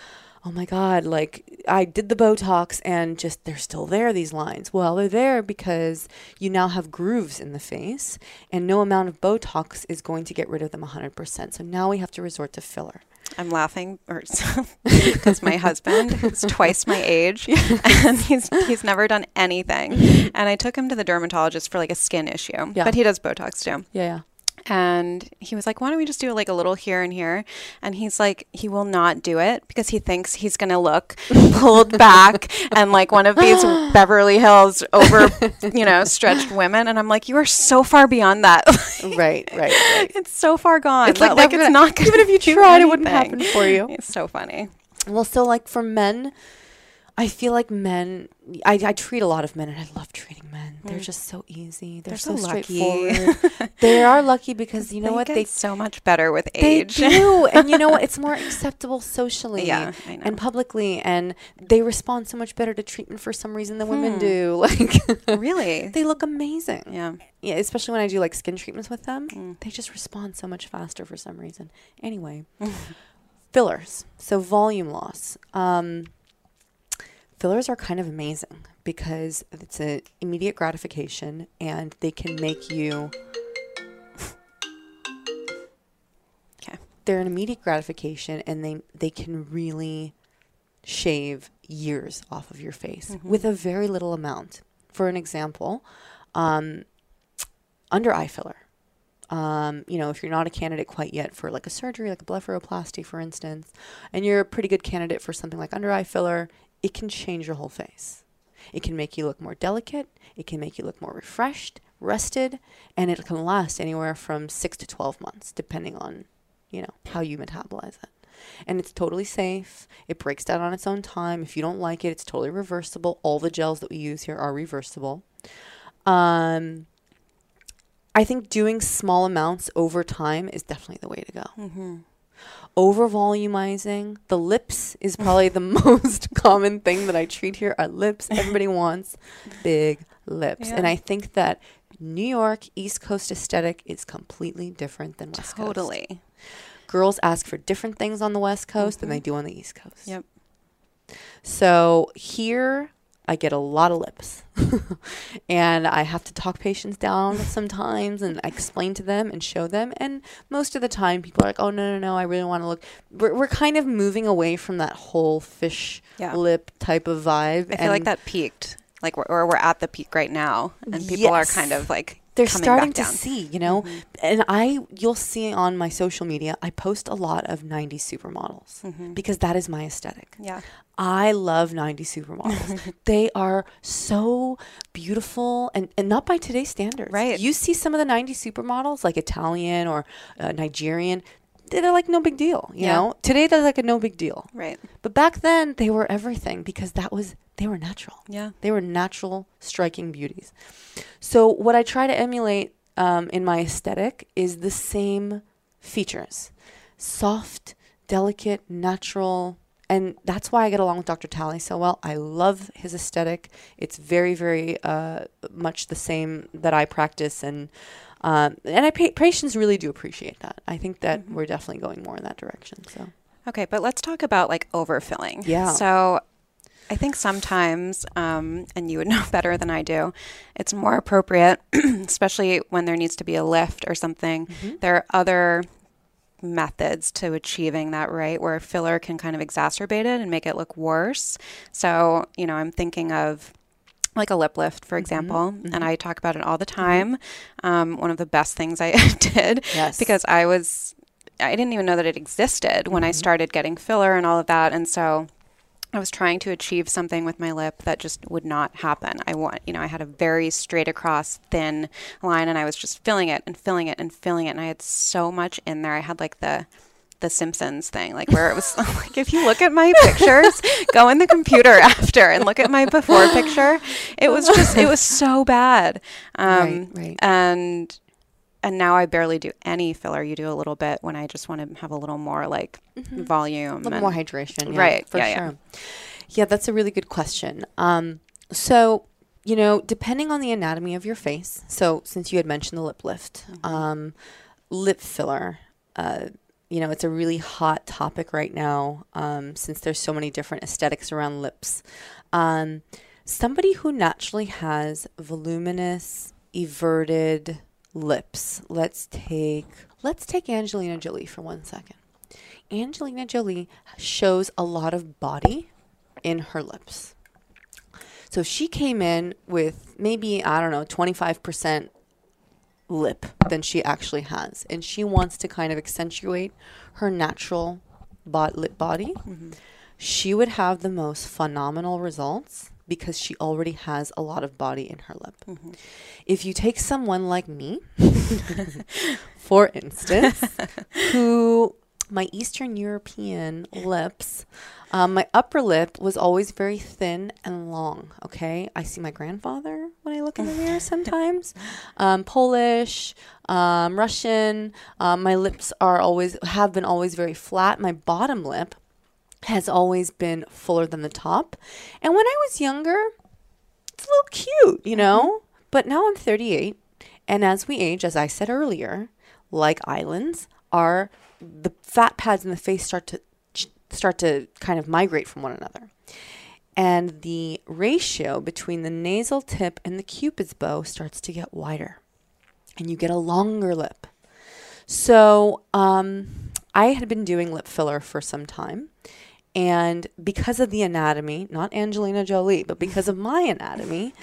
oh my God, like I did the Botox and just they're still there, these lines. Well, they're there because you now have grooves in the face and no amount of Botox is going to get rid of them 100%. So now we have to resort to filler. I'm laughing because [LAUGHS] my husband is twice my age and he's he's never done anything. [LAUGHS] And I took him to the dermatologist for like a skin issue. Yeah. But he does Botox too. Yeah, yeah. And he was like, Why don't we just do like a little here and here? And he's like, He will not do it because he thinks he's going to look [LAUGHS] pulled back and like one of these Beverly Hills over, you know, stretched women. And I'm like, You are so far beyond that. [LAUGHS] Right, right, right. it's so far gone. It's that, like like, it's gonna- not gonna even if you tried, it wouldn't happen for you. It's so funny. Well, so like for men, I feel like men. I, I treat a lot of men, and I love treating men. They're just so easy. They're, They're so, so lucky. straightforward. [LAUGHS] they are lucky because you know They what they so much better with age. they do, [LAUGHS] and you know what? It's more acceptable socially Yeah, and publicly, and they respond so much better to treatment for some reason than women Hmm. do. [LAUGHS] Like really? they look amazing. yeah. Yeah, especially when I do like skin treatments with them, Mm. they just respond so much faster for some reason. Anyway, fillers. So volume loss. Um, fillers are kind of amazing because it's an immediate gratification and they can make you. Okay. They're an immediate gratification and they they can really shave years off of your face with a very little amount. For an example, um, under eye filler. um, you know, if you're not a candidate quite yet for like a surgery, like a blepharoplasty, for instance, and you're a pretty good candidate for something like under eye filler, it can change your whole face. It can make you look more delicate. It can make you look more refreshed, rested, and it can last anywhere from six to 12 months, depending on, you know, how you metabolize it. And it's totally safe. It breaks down on its own time. If you don't like it, it's totally reversible. All the gels that we use here are reversible. Um, I think doing small amounts over time is definitely the way to go. Mm-hmm. Over volumizing the lips is probably the [LAUGHS] most common thing that I treat here. Are lips. Everybody [LAUGHS] wants big lips, Yeah. and I think that New York East Coast aesthetic is completely different than West Coast. Totally. Girls ask for different things on the West Coast than mm-hmm. they do on the East Coast. Yep. So here I get a lot of lips. [LAUGHS] and I have to talk patients down sometimes and explain to them and show them. And most of the time people are like, oh, no, no, no, I really want to look. We're, we're kind of moving away from that whole fish Yeah. lip type of vibe. I feel like that peaked. Like we're, or we're at the peak right now, and people Yes. are kind of like they're starting to. Mm-hmm. see, you know, and I you'll see on my social media, I post a lot of 90s supermodels because that is my aesthetic. Mm-hmm. Yeah. I love 90s supermodels. [LAUGHS] they are so beautiful and, and not by today's standards. Right. You see some of the 90s supermodels, like Italian or uh, Nigerian, they're like no big deal, you Yeah. know? Today, they're like a no big deal. Right. But back then, they were everything because that was, they were natural. Yeah. They were natural, striking beauties. So, what I try to emulate um, in my aesthetic is the same features soft, delicate, natural. And that's why I get along with Dr. Talei so well. I love his aesthetic. It's very, very uh, much the same that I practice. And um, and I pa- patients really do appreciate that. I think that we're definitely going more in that direction. So Okay, but let's talk about like overfilling. Yeah. So I think sometimes, um, and you would [LAUGHS] know better than I do, it's more appropriate, [CLEARS THROAT] especially when there needs to be a lift or something. There are other methods to achieving that right where filler can kind of exacerbate it and make it look worse. So, you know, I'm thinking of like a lip lift, for mm-hmm. example, and mm-hmm. I talk about it all the mm-hmm. time. Um, one of the best things I [LAUGHS] did Yes. because I was, I didn't even know that it existed when I started getting filler and all of that. And so I was trying to achieve something with my lip that just would not happen. I want, you know, I had a very straight across thin line and I was just filling it and filling it and filling it. And I had so much in there. I had like the, the Simpsons thing, like where it was [LAUGHS] like, if you look at my pictures, [LAUGHS] go in the computer after and look at my before picture. It was just, it was so bad. Um, Right, right. And, and now I barely do any filler. You do a little bit when I just want to have a little more like volume. a little and- more hydration. yeah, Right, For yeah, yeah. sure. Yeah. that's a really good question. Um, so, you know, depending on the anatomy of your face, so since you had mentioned the lip lift, Mm-hmm. um, lip filler, uh, you know, it's a really hot topic right now um, since there's so many different aesthetics around lips. Um, somebody who naturally has voluminous, everted lips. Let's take let's take Angelina Jolie for one second. Angelina Jolie shows a lot of body in her lips. So she came in with maybe, I don't know, 25% lip than she actually has. And she wants to kind of accentuate her natural bot- lip body. Mm-hmm. She would have the most phenomenal results because she already has a lot of body in her lip. Mm-hmm. If you take someone like me, [LAUGHS] for instance, [LAUGHS] who my Eastern European lips, um, my upper lip was always very thin and long. Okay, I see my grandfather when I look in the mirror [LAUGHS] sometimes. Um, Polish, um, Russian. Um, my lips are always have been always very flat. My bottom lip has always been fuller than the top. And when I was younger, it's a little cute, you know? But now I'm 38. And as we age, as I said earlier, like islands, are the fat pads in the face start to start to kind of migrate from one another. And the ratio between the nasal tip and the cupid's bow starts to get wider. And you get a longer lip. So, um, I had been doing lip filler for some time. And because of the anatomy, not Angelina Jolie, but because of my anatomy,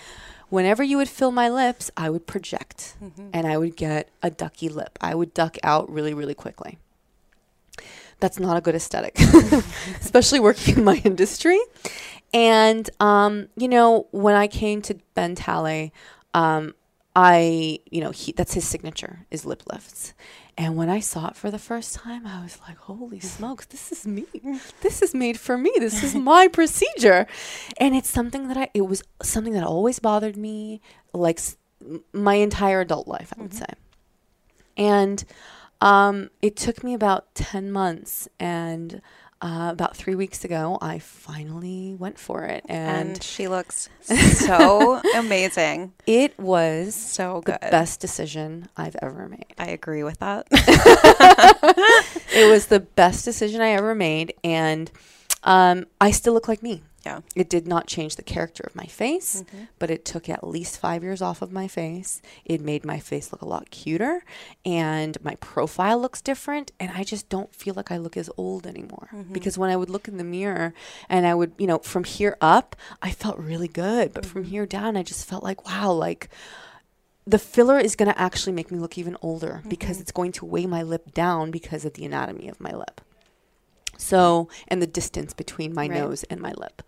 whenever you would fill my lips, I would project and I would get a ducky lip. I would duck out really, really quickly. That's not a good aesthetic, [LAUGHS] especially working in my industry. And, um, you know, when I came to Ben Talei, um, I, you know, he, that's his signature is lip lifts. And when I saw it for the first time, I was like, holy smokes, this is me. This is made for me. This is my procedure. And it's something that I, it was something that always bothered me, like s- my entire adult life, I would say. And um, it took me about 10 months. And uh, about three weeks ago, I finally went for it. And, And, she looks [LAUGHS] so amazing. it was So the good. best decision I've ever made. I agree with that. [LAUGHS] it was the best decision I ever made, and um, I still look like me. Yeah. It did not change the character of my face, Mm-hmm. but it took at least five years off of my face. It made my face look a lot cuter, and my profile looks different. And I just don't feel like I look as old anymore. Mm-hmm. Because when I would look in the mirror and I would, you know, from here up, I felt really good. But Mm-hmm. from here down, I just felt like, wow, like the filler is going to actually make me look even older because it's going to weigh my lip down because of the anatomy of my lip. So, and the distance between my Right. nose and my lip.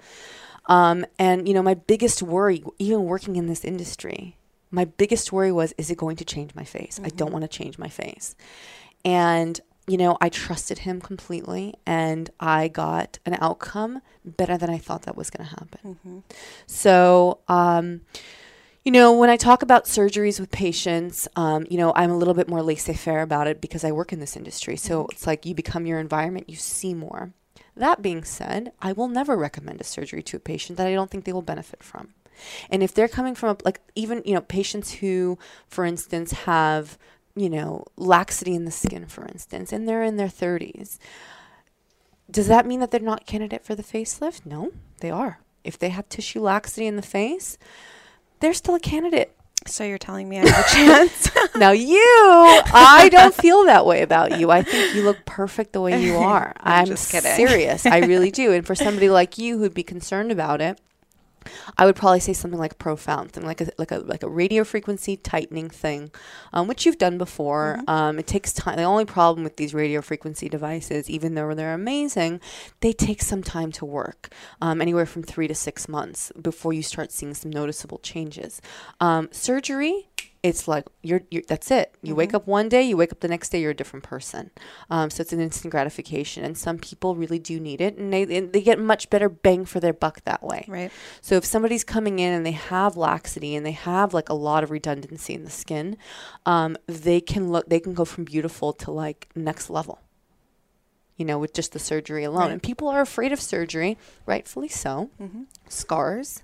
Um, and, you know, my biggest worry, even working in this industry, my biggest worry was, is it going to change my face? I don't want to change my face. And, you know, I trusted him completely and I got an outcome better than I thought that was going to happen. So, um, you know, when I talk about surgeries with patients, um, you know, I'm a little bit more laissez faire about it because I work in this industry. So it's like you become your environment, you see more. That being said, I will never recommend a surgery to a patient that I don't think they will benefit from. And if they're coming from a, like even, you know, patients who, for instance, have, you know, laxity in the skin, for instance, and they're in their 30s, does that mean that they're not candidate for the facelift? No, they are. If they have tissue laxity in the face, they're still a candidate. So you're telling me I have a chance? [LAUGHS] Now you, I don't feel that way about you. I think you look perfect the way you [LAUGHS] are. I'm I'm, just kidding. serious. I really [LAUGHS] do. And for somebody like you who'd be concerned about it, I would probably say something like profound, something like a like a like a radio frequency tightening thing, um, which you've done before. Mm-hmm. Um, it takes time. The only problem with these radio frequency devices, even though they're amazing, they take some time to work, um, anywhere from three to six months before you start seeing some noticeable changes. Um, surgery, it's like you're, you're that's it. You wake up one day, you wake up the next day, you're a different person. Um, so it's an instant gratification, and some people really do need it, and they and they get much better bang for their buck that way. right. So if somebody's coming in and they have laxity and they have like a lot of redundancy in the skin, um, they can look they can go from beautiful to like next level. You know, with just the surgery alone. Right. And people are afraid of surgery, rightfully so. Mm-hmm. Scars,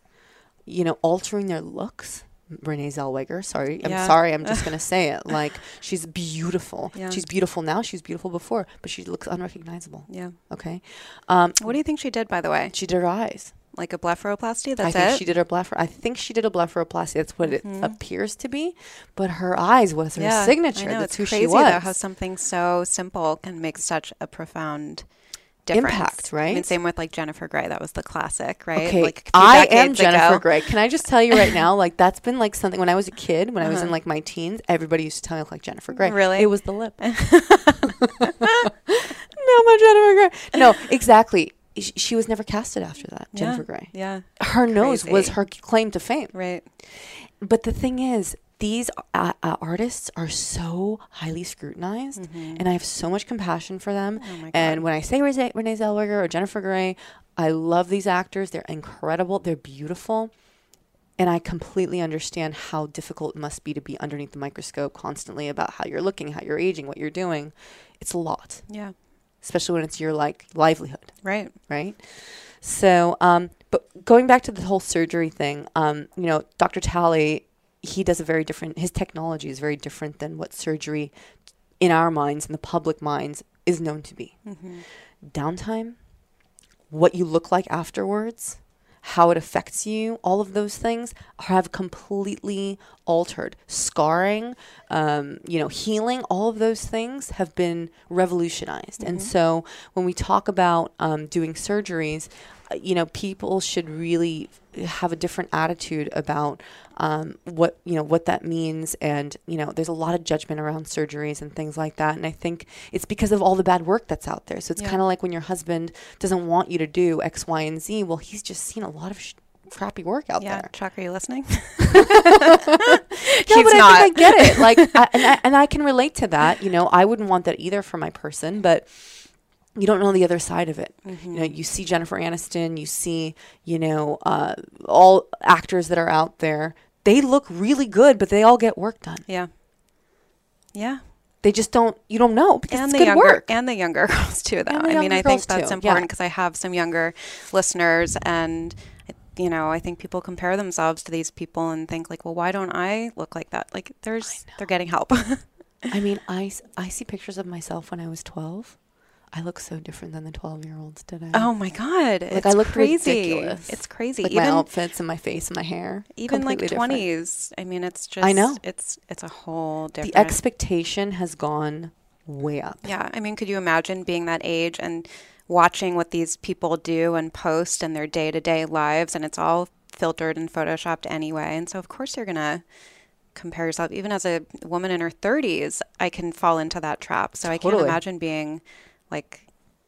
you know, altering their looks. Renee Zellweger, sorry, I'm sorry, I'm just gonna [LAUGHS] say it. Like she's beautiful. Yeah. She's beautiful now. She was beautiful before, but she looks unrecognizable. Yeah. Okay, um, What do you think she did, by the way? she did her eyes. Like a blepharoplasty? That's I think it? she did her blepharoplasty. I think she did a blepharoplasty. That's what Mhm. it appears to be. But her eyes was her yeah, signature. I know. That's it's who crazy she was. though how something so simple can make such a profound difference. Impact, I mean, right? same with like Jennifer Grey. That was the classic, right? Okay, Like I am Jennifer ago. Grey. Can I just tell you right now? [LAUGHS] Like that's been like something when I was a kid, when I was in Uh-huh. like my teens. Everybody used to tell me I like Jennifer Grey. Really? It was the lip. [LAUGHS] [LAUGHS] no, my Jennifer Grey. No, exactly. Sh- She was never casted after that. Yeah. Jennifer Grey. Yeah. Her nose was her claim to fame. Right. But the thing is, these uh, uh, artists are so highly scrutinized, and I have so much compassion for them. Mm-hmm. Oh and when I say Renee, Renee Zellweger or Jennifer Grey, I love these actors. They're incredible. They're beautiful. And I completely understand how difficult it must be to be underneath the microscope constantly about how you're looking, how you're aging, what you're doing. It's a lot, Yeah. especially when it's your like livelihood Right. right? So, um, but going back to the whole surgery thing, um, you know, Dr. Talei, he does a very different, his technology is very different than what surgery in our minds, in the public minds, is known to be. Mm-hmm. Downtime, what you look like afterwards, how it affects you, all of those things have completely altered. Scarring, um, you know, healing, all of those things have been revolutionized. And so when we talk about um, doing surgeries, you know, people should really have a different attitude about um, what you know what that means, and you know, there's a lot of judgment around surgeries and things like that, and I think it's because of all the bad work that's out there. So it's Yeah. kind of like when your husband doesn't want you to do X, Y, and Z. Well, he's just seen a lot of sh- crappy work out Yeah, there. Yeah, Chuck, are you listening? [LAUGHS] [LAUGHS] No, He's but I not. think I get it. Like, [LAUGHS] I, and, I, and I can relate to that. You know, I wouldn't want that either for my person, but you don't know the other side of it. You know, you see Jennifer Aniston, you see, you know, uh, all actors that are out there. They look really good, but they all get work done. Yeah. Yeah. They just don't. You don't know because and it's the younger work. and the younger [LAUGHS] girls too though. I mean, I think that's too. important Yeah. because I have some younger listeners and you know, I think people compare themselves to these people and think like, well, why don't I look like that? Like there's they're getting help. [LAUGHS] I mean, I I see pictures of myself when I was twelve. I look so different than the twelve year olds today. oh my god. like it's I look crazy. ridiculous. It's crazy. Like my even outfits and my face and my hair. even like completely different. 20s. I mean, it's just I know. it's it's a whole different The expectation has gone way up. Yeah, I mean, could you imagine being that age and watching what these people do and post in their day to day lives, and it's all filtered and photoshopped anyway. And so, of course, you're gonna compare yourself. Even as a woman in her 30s, I can fall into that trap. So I can't imagine being like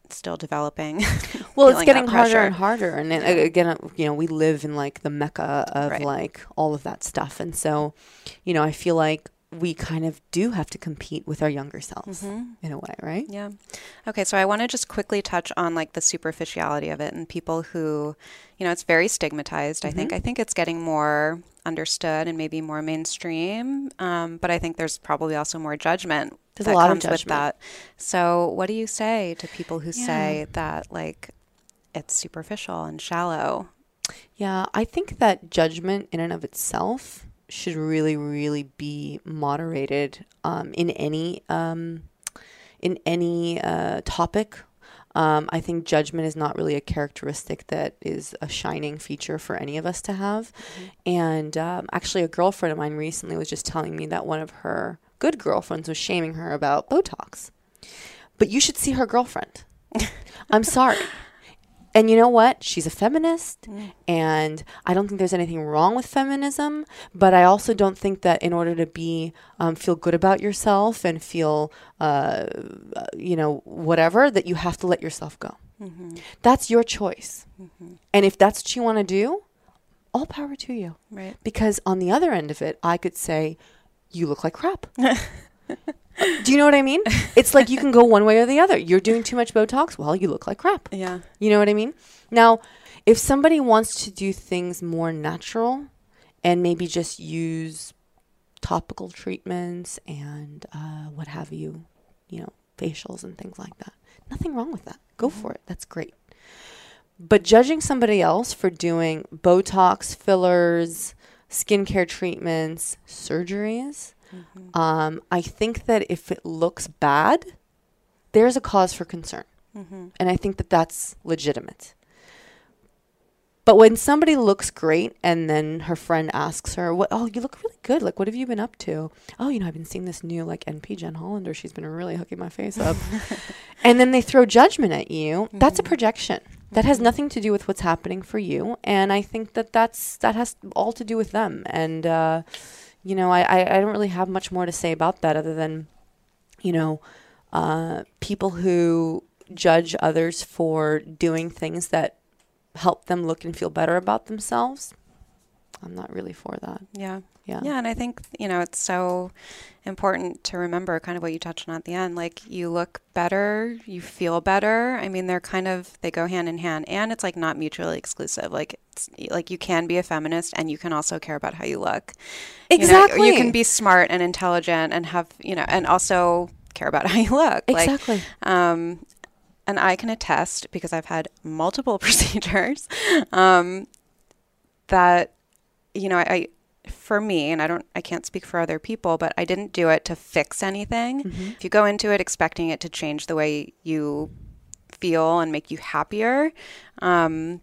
still developing. [LAUGHS] Well, it's getting harder and harder, and a- again, uh, you know, we live in like the mecca of Right. like all of that stuff, and so, you know, I feel like we kind of do have to compete with our younger selves in a way, right? Yeah. Okay, so I want to just quickly touch on like the superficiality of it and people who, you know, it's very stigmatized. I Mm-hmm. think I think it's getting more understood and maybe more mainstream. Um, but I think there's probably also more judgment There's a that lot of comes with judgment. that. So what do you say to people who say that like it's superficial and shallow? Yeah, I think that judgment in and of itself should really, really be moderated um, in any um, in any uh, topic. Um, I think judgment is not really a characteristic that is a shining feature for any of us to have. And um, actually, a girlfriend of mine recently was just telling me that one of her good girlfriends was shaming her about Botox. But you should see her girlfriend. [LAUGHS] I'm sorry. And you know what? She's a feminist, and I don't think there's anything wrong with feminism. But I also don't think that in order to be um, feel good about yourself and feel, uh, uh, you know, whatever, that you have to let yourself go. That's your choice. And if that's what you want to do, all power to you. Right. Because on the other end of it, I could say, "You look like crap." [LAUGHS] Do you know what I mean? It's like you can go one way or the other. You're doing too much Botox. Well, you look like crap. Yeah. You know what I mean? Now, if somebody wants to do things more natural and maybe just use topical treatments and uh, what have you, you know, facials and things like that, nothing wrong with that. Go for it. That's great. But judging somebody else for doing Botox, fillers, skincare treatments, surgeries, mm-hmm. um, I think that if it looks bad, there's a cause for concern. Mm-hmm. And I think that that's legitimate. But when somebody looks great and then her friend asks her, "What? Oh, you look really good. Like, what have you been up to?" Oh, you know, I've been seeing this new like NP Jen Hollander. She's been really hooking my face up. [LAUGHS] and then they throw judgment at you. That's a mm-hmm. projection. That has nothing to do with what's happening for you. And I think that that's that has all to do with them. And uh, you know, I, I I don't really have much more to say about that other than, you know, uh, people who judge others for doing things that help them look and feel better about themselves. I'm not really for that. Yeah. Yeah. Yeah, and I think, you know, it's so important to remember kind of what you touched on at the end. Like you look better, you feel better. I mean, they're kind of they go hand in hand and it's like not mutually exclusive. Like it's like you can be a feminist and you can also care about how you look. You know, Exactly. you can be smart and intelligent and have, you know, and also care about [LAUGHS] how you look. Like, Exactly. um, and I can attest because I've had multiple [LAUGHS] procedures um, that you know I, I for me and I don't I can't speak for other people, but I didn't do it to fix anything. Mm-hmm. If you go into it expecting it to change the way you feel and make you happier, um,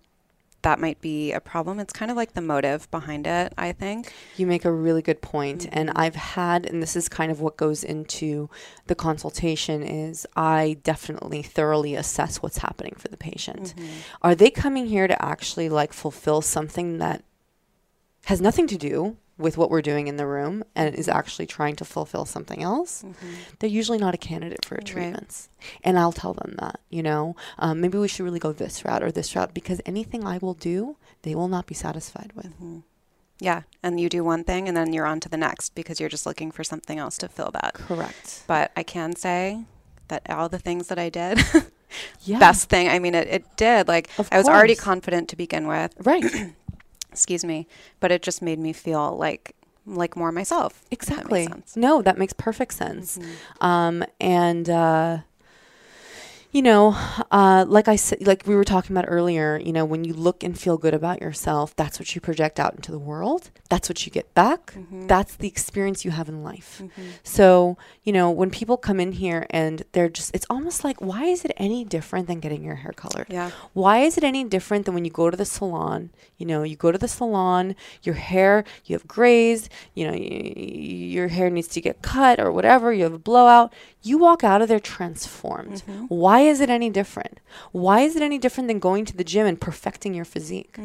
that might be a problem. It's kind of like the motive behind it, I think. You make a really good point. Mm-hmm. And I've had, and this is kind of what goes into the consultation, is I definitely thoroughly assess what's happening for the patient. Mm-hmm. Are they coming here to actually like fulfill something that has nothing to do with what we're doing in the room and is actually trying to fulfill something else, they're usually not a candidate for a treatments. And I'll tell them that, you know, um, maybe we should really go this route or this route because anything I will do, they will not be satisfied with. Yeah. And you do one thing and then you're on to the next because you're just looking for something else to fill that. Correct. But I can say that all the things that I did, [LAUGHS] Yeah. best thing, I mean, it, it did. Like, I was already confident to begin with. Right. [CLEARS THROAT] excuse me but it just made me feel like like more myself that Exactly. Mm-hmm. No, that makes perfect sense. Um, and uh, you know, uh, like I said, like we were talking about earlier, you know, when you look and feel good about yourself, that's what you project out into the world. That's what you get back. Mm-hmm. That's the experience you have in life. So, you know, when people come in here and they're just, it's almost like, why is it any different than getting your hair colored? Yeah. Why is it any different than when you go to the salon? You know, you go to the salon, your hair, you have grays, you know, y- your hair needs to get cut or whatever, you have a blowout. You walk out of there transformed. Mm-hmm. Why is it any different? Why is it any different than going to the gym and perfecting your physique?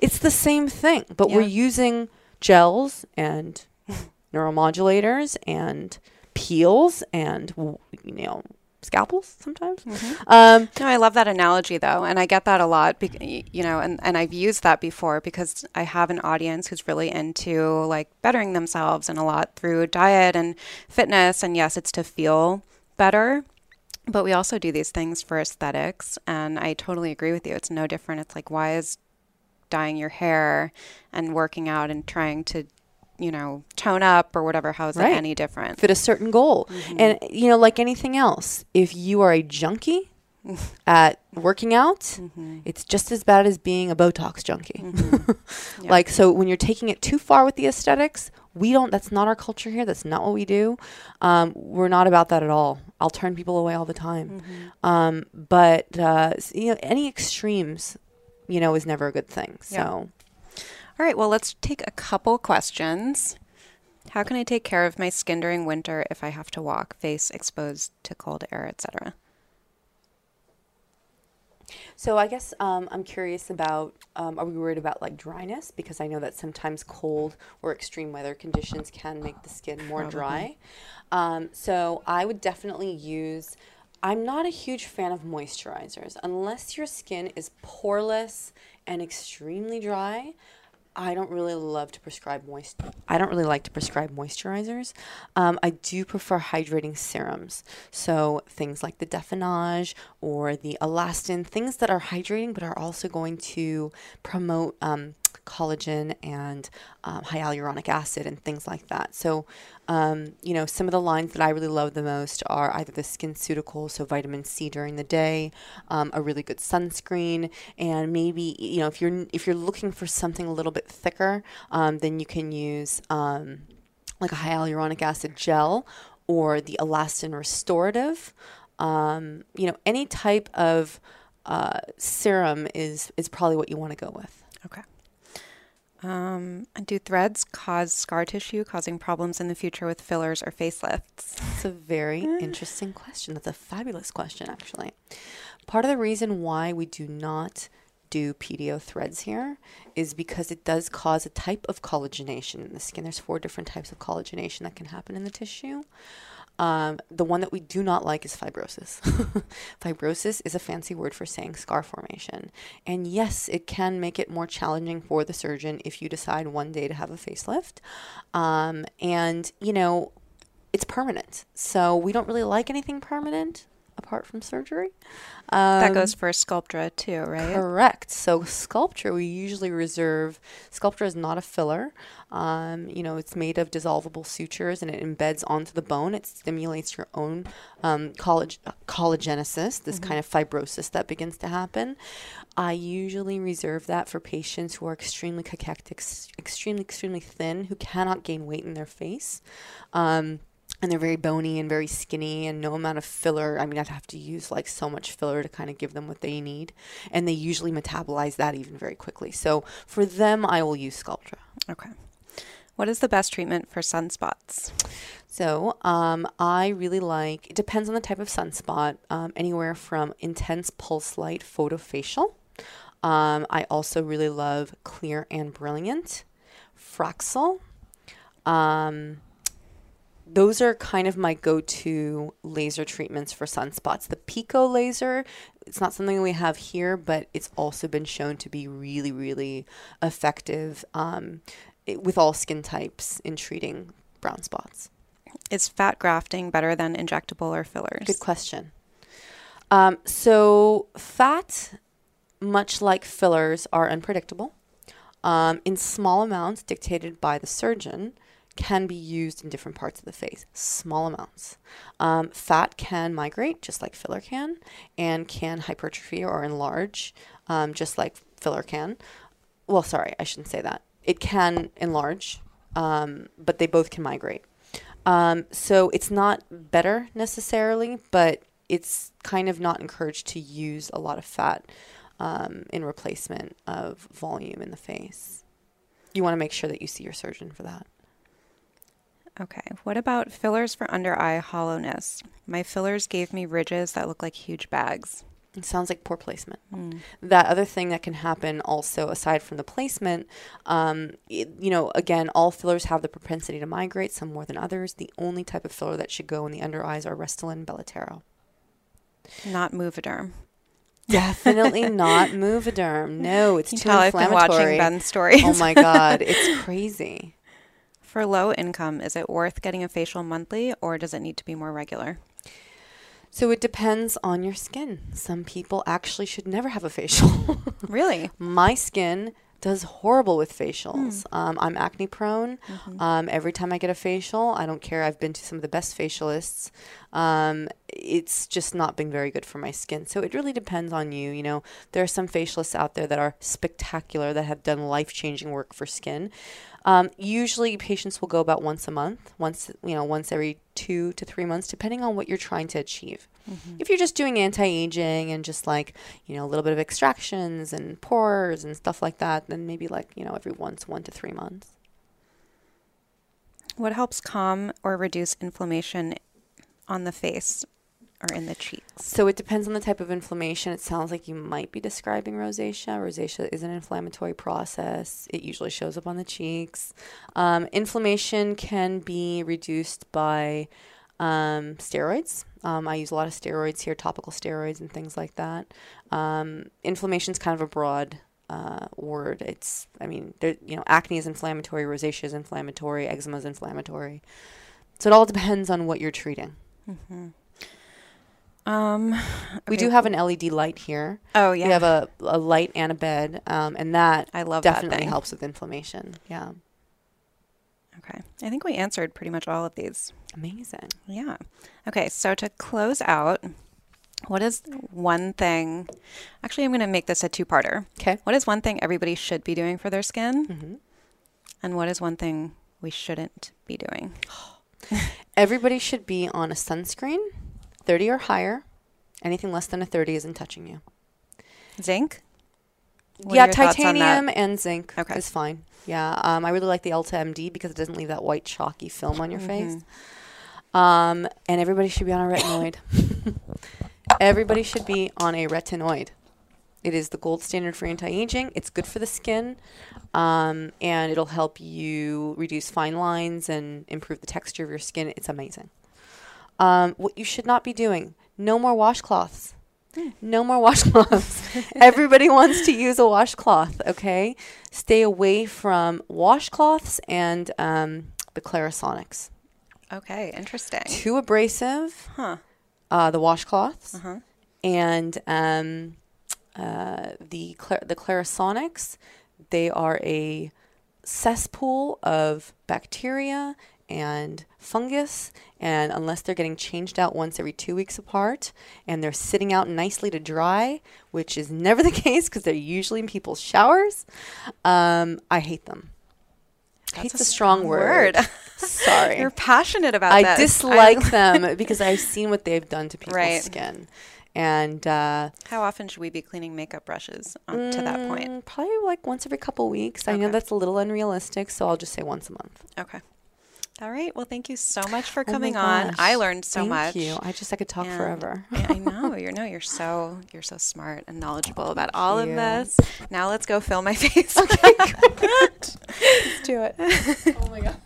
It's the same thing, but we're Mm-hmm. Using gels and [LAUGHS] neuromodulators and peels and, you know, scalpels sometimes. Mm-hmm. Um, No, I love that analogy though, and I get that a lot. y- You know, and and I've used that before because I have an audience who's really into like bettering themselves and a lot through diet and fitness. And yes, it's to feel better, but we also do these things for aesthetics. And I totally agree with you. It's no different. It's like why is dyeing your hair and working out and trying to, you know, tone up or whatever. How is Right. it any different? fit a certain goal. Mm-hmm. And you know, like anything else, if you are a junkie [LAUGHS] at working out, mm-hmm. it's just as bad as being a Botox junkie. Mm-hmm. [LAUGHS] Like so when you're taking it too far with the aesthetics, we don't that's not our culture here. That's not what we do. Um, we're not about that at all. I'll turn people away all the time. Um, but uh, you know, any extremes, you know, is never a good thing. So Yeah. All right, well, let's take a couple questions. How can I take care of my skin during winter if I have to walk, face exposed to cold air, etc.? So I guess um, I'm curious about um, are we worried about like dryness because I know that sometimes cold or extreme weather conditions can make the skin more dry. Um, so I would definitely use. I'm not a huge fan of moisturizers unless your skin is poreless and extremely dry. I don't really love to prescribe moist. I don't really like to prescribe moisturizers. Um, I do prefer hydrating serums. So things like the DefenAge or the Alastin, things that are hydrating but are also going to promote um, collagen and um, hyaluronic acid and things like that. So, um, you know, some of the lines that I really love the most are either the SkinCeuticals, so vitamin C during the day, um, a really good sunscreen, and maybe you know if you're if you're looking for something a little bit thicker, um, then you can use um, like a hyaluronic acid gel or the Alastin Restorative. Um, you know, any type of uh, serum is is probably what you want to go with. Okay. Um, do threads cause scar tissue, causing problems in the future with fillers or facelifts? That's a very [LAUGHS] interesting question. That's a fabulous question, actually. Part of the reason why we do not do PDO threads here is because it does cause a type of collagenation in the skin. There's four different types of collagenation that can happen in the tissue. Um, the one that we do not like is fibrosis. [LAUGHS] fibrosis is a fancy word for saying scar formation. And yes, it can make it more challenging for the surgeon if you decide one day to have a facelift. Um, and, you know, it's permanent. So we don't really like anything permanent apart from surgery. that Um, goes for Sculptra too, right? Correct. So Sculptra, we usually reserve. Sculptra is not a filler. Um, you know, it's made of dissolvable sutures and it embeds onto the bone. It stimulates your own um, collage, collagenesis, this kind of fibrosis that begins to happen. I usually reserve that for patients who are extremely cachectic, extremely, extremely thin, who cannot gain weight in their face. Um, and they're very bony and very skinny and no amount of filler. I mean i'd have to use like so much filler to kind of give them what they need. And they usually metabolize that even very quickly. So for them i will use sculptra. Okay. What is the best treatment for sunspots? so um, i really like it depends on the type of sunspot um, anywhere from intense pulse light photofacial. Um, i also really love clear and brilliant. Fraxel. Um, those are kind of my go-to laser treatments for sunspots. The Pico laser, it's not something we have here, but it's also been shown to be really, really effective um, it, with all skin types in treating brown spots. Is fat grafting better than injectable or fillers? Good question. Um, so fat, much like fillers, are unpredictable. Um, in small amounts, dictated by the surgeon, can be used in different parts of the face, small amounts. Um, fat can migrate just like filler can, and can hypertrophy or enlarge um, just like filler can. Well, sorry, I shouldn't say that. It can enlarge, um, but they both can migrate. Um, so it's not better necessarily, but it's kind of not encouraged to use a lot of fat um, in replacement of volume in the face. You want to make sure that you see your surgeon for that. Okay. What about fillers for under eye hollowness? My fillers gave me ridges that look like huge bags. It sounds like poor placement. That other thing that can happen also, aside from the placement, um, it, you know, again, all fillers have the propensity to migrate, some more than others. The only type of filler that should go in the under eyes are Restylane and Belotero. Not Juvederm. Definitely [LAUGHS] not Juvederm. No, it's You too tell I've been watching inflammatory. Ben's stories. Oh my God, [LAUGHS] it's crazy. For low income, is it worth getting a facial monthly or does it need to be more regular? So it depends on your skin. Some people actually should never have a facial. [LAUGHS] Really? My skin does horrible with facials. Um, I'm acne prone. Um, every time I get a facial, I don't care. I've been to some of the best facialists. Um, it's just not been very good for my skin. So it really depends on you. You know, there are some facialists out there that are spectacular that have done life changing work for skin. Um, usually, patients will go about once a month, once you know, once every two to three months, depending on what you're trying to achieve. If you're just doing anti-aging and just like you know a little bit of extractions and pores and stuff like that, then maybe like you know every once one to three months. What helps calm or reduce inflammation on the face or in the cheeks? So it depends on the type of inflammation. It sounds like you might be describing rosacea. Rosacea is an inflammatory process. It usually shows up on the cheeks. Um, inflammation can be reduced by um, steroids. Um, I use a lot of steroids here, topical steroids and things like that. Um, inflammation is kind of a broad uh, word. It's, I mean, there, you know, acne is inflammatory, rosacea is inflammatory, eczema is inflammatory. So it all depends on what you're treating. Um, We do have an LED light here. Oh yeah. We have a, a light and a bed, um, and that I love that definitely helps with inflammation. Yeah, Okay. I think we answered pretty much all of these. amazing. Yeah. Okay. So to close out, what is one thing? Actually, I'm going to make this a two-parter. Okay. What is one thing everybody should be doing for their skin, hmm and what is one thing we shouldn't be doing? [GASPS] [LAUGHS] Everybody should be on a sunscreen, 30 or higher. Anything less than a 30 isn't touching you. Zinc. What yeah, your thoughts on that? titanium and zinc Okay. is fine. Yeah, um, I really like the EltaMD because it doesn't leave that white chalky film on your face. Mm-hmm. Um, and everybody should be on a retinoid. [LAUGHS] everybody should be on a retinoid. It is the gold standard for anti-aging. It's good for the skin, um, and it'll help you reduce fine lines and improve the texture of your skin. It's amazing. Um, what you should not be doing: no more washcloths. No more washcloths. [LAUGHS] Everybody wants to use a washcloth. Okay, stay away from washcloths and um, the Clarisonics. Okay. Interesting. Too abrasive. Huh. Uh, the washcloths Uh-huh. and um, uh, the Cla- the Clarisonics. They are a cesspool of bacteria and fungus, and unless they're getting changed out once every two weeks apart, and they're sitting out nicely to dry, which is never [LAUGHS] the case because they're usually in people's showers, um, I hate them. That's Hate's a a strong word. word. [LAUGHS] Sorry. You're passionate about that. I this. dislike [LAUGHS] them because I've seen what they've done to people's Right. skin. And uh, How often should we be cleaning makeup brushes on, to that point? mm, probably like once every couple weeks. I know that's a little unrealistic, so I'll just say once a month. Okay. All right. Well, thank you so much for Oh coming on. I learned so Thank much. Thank you. I just I could talk And forever. I I [LAUGHS] know you're no, you're so you're so smart and knowledgeable about all of this. Now let's go fill my [LAUGHS] face. Okay. [LAUGHS] Let's do it. oh my god.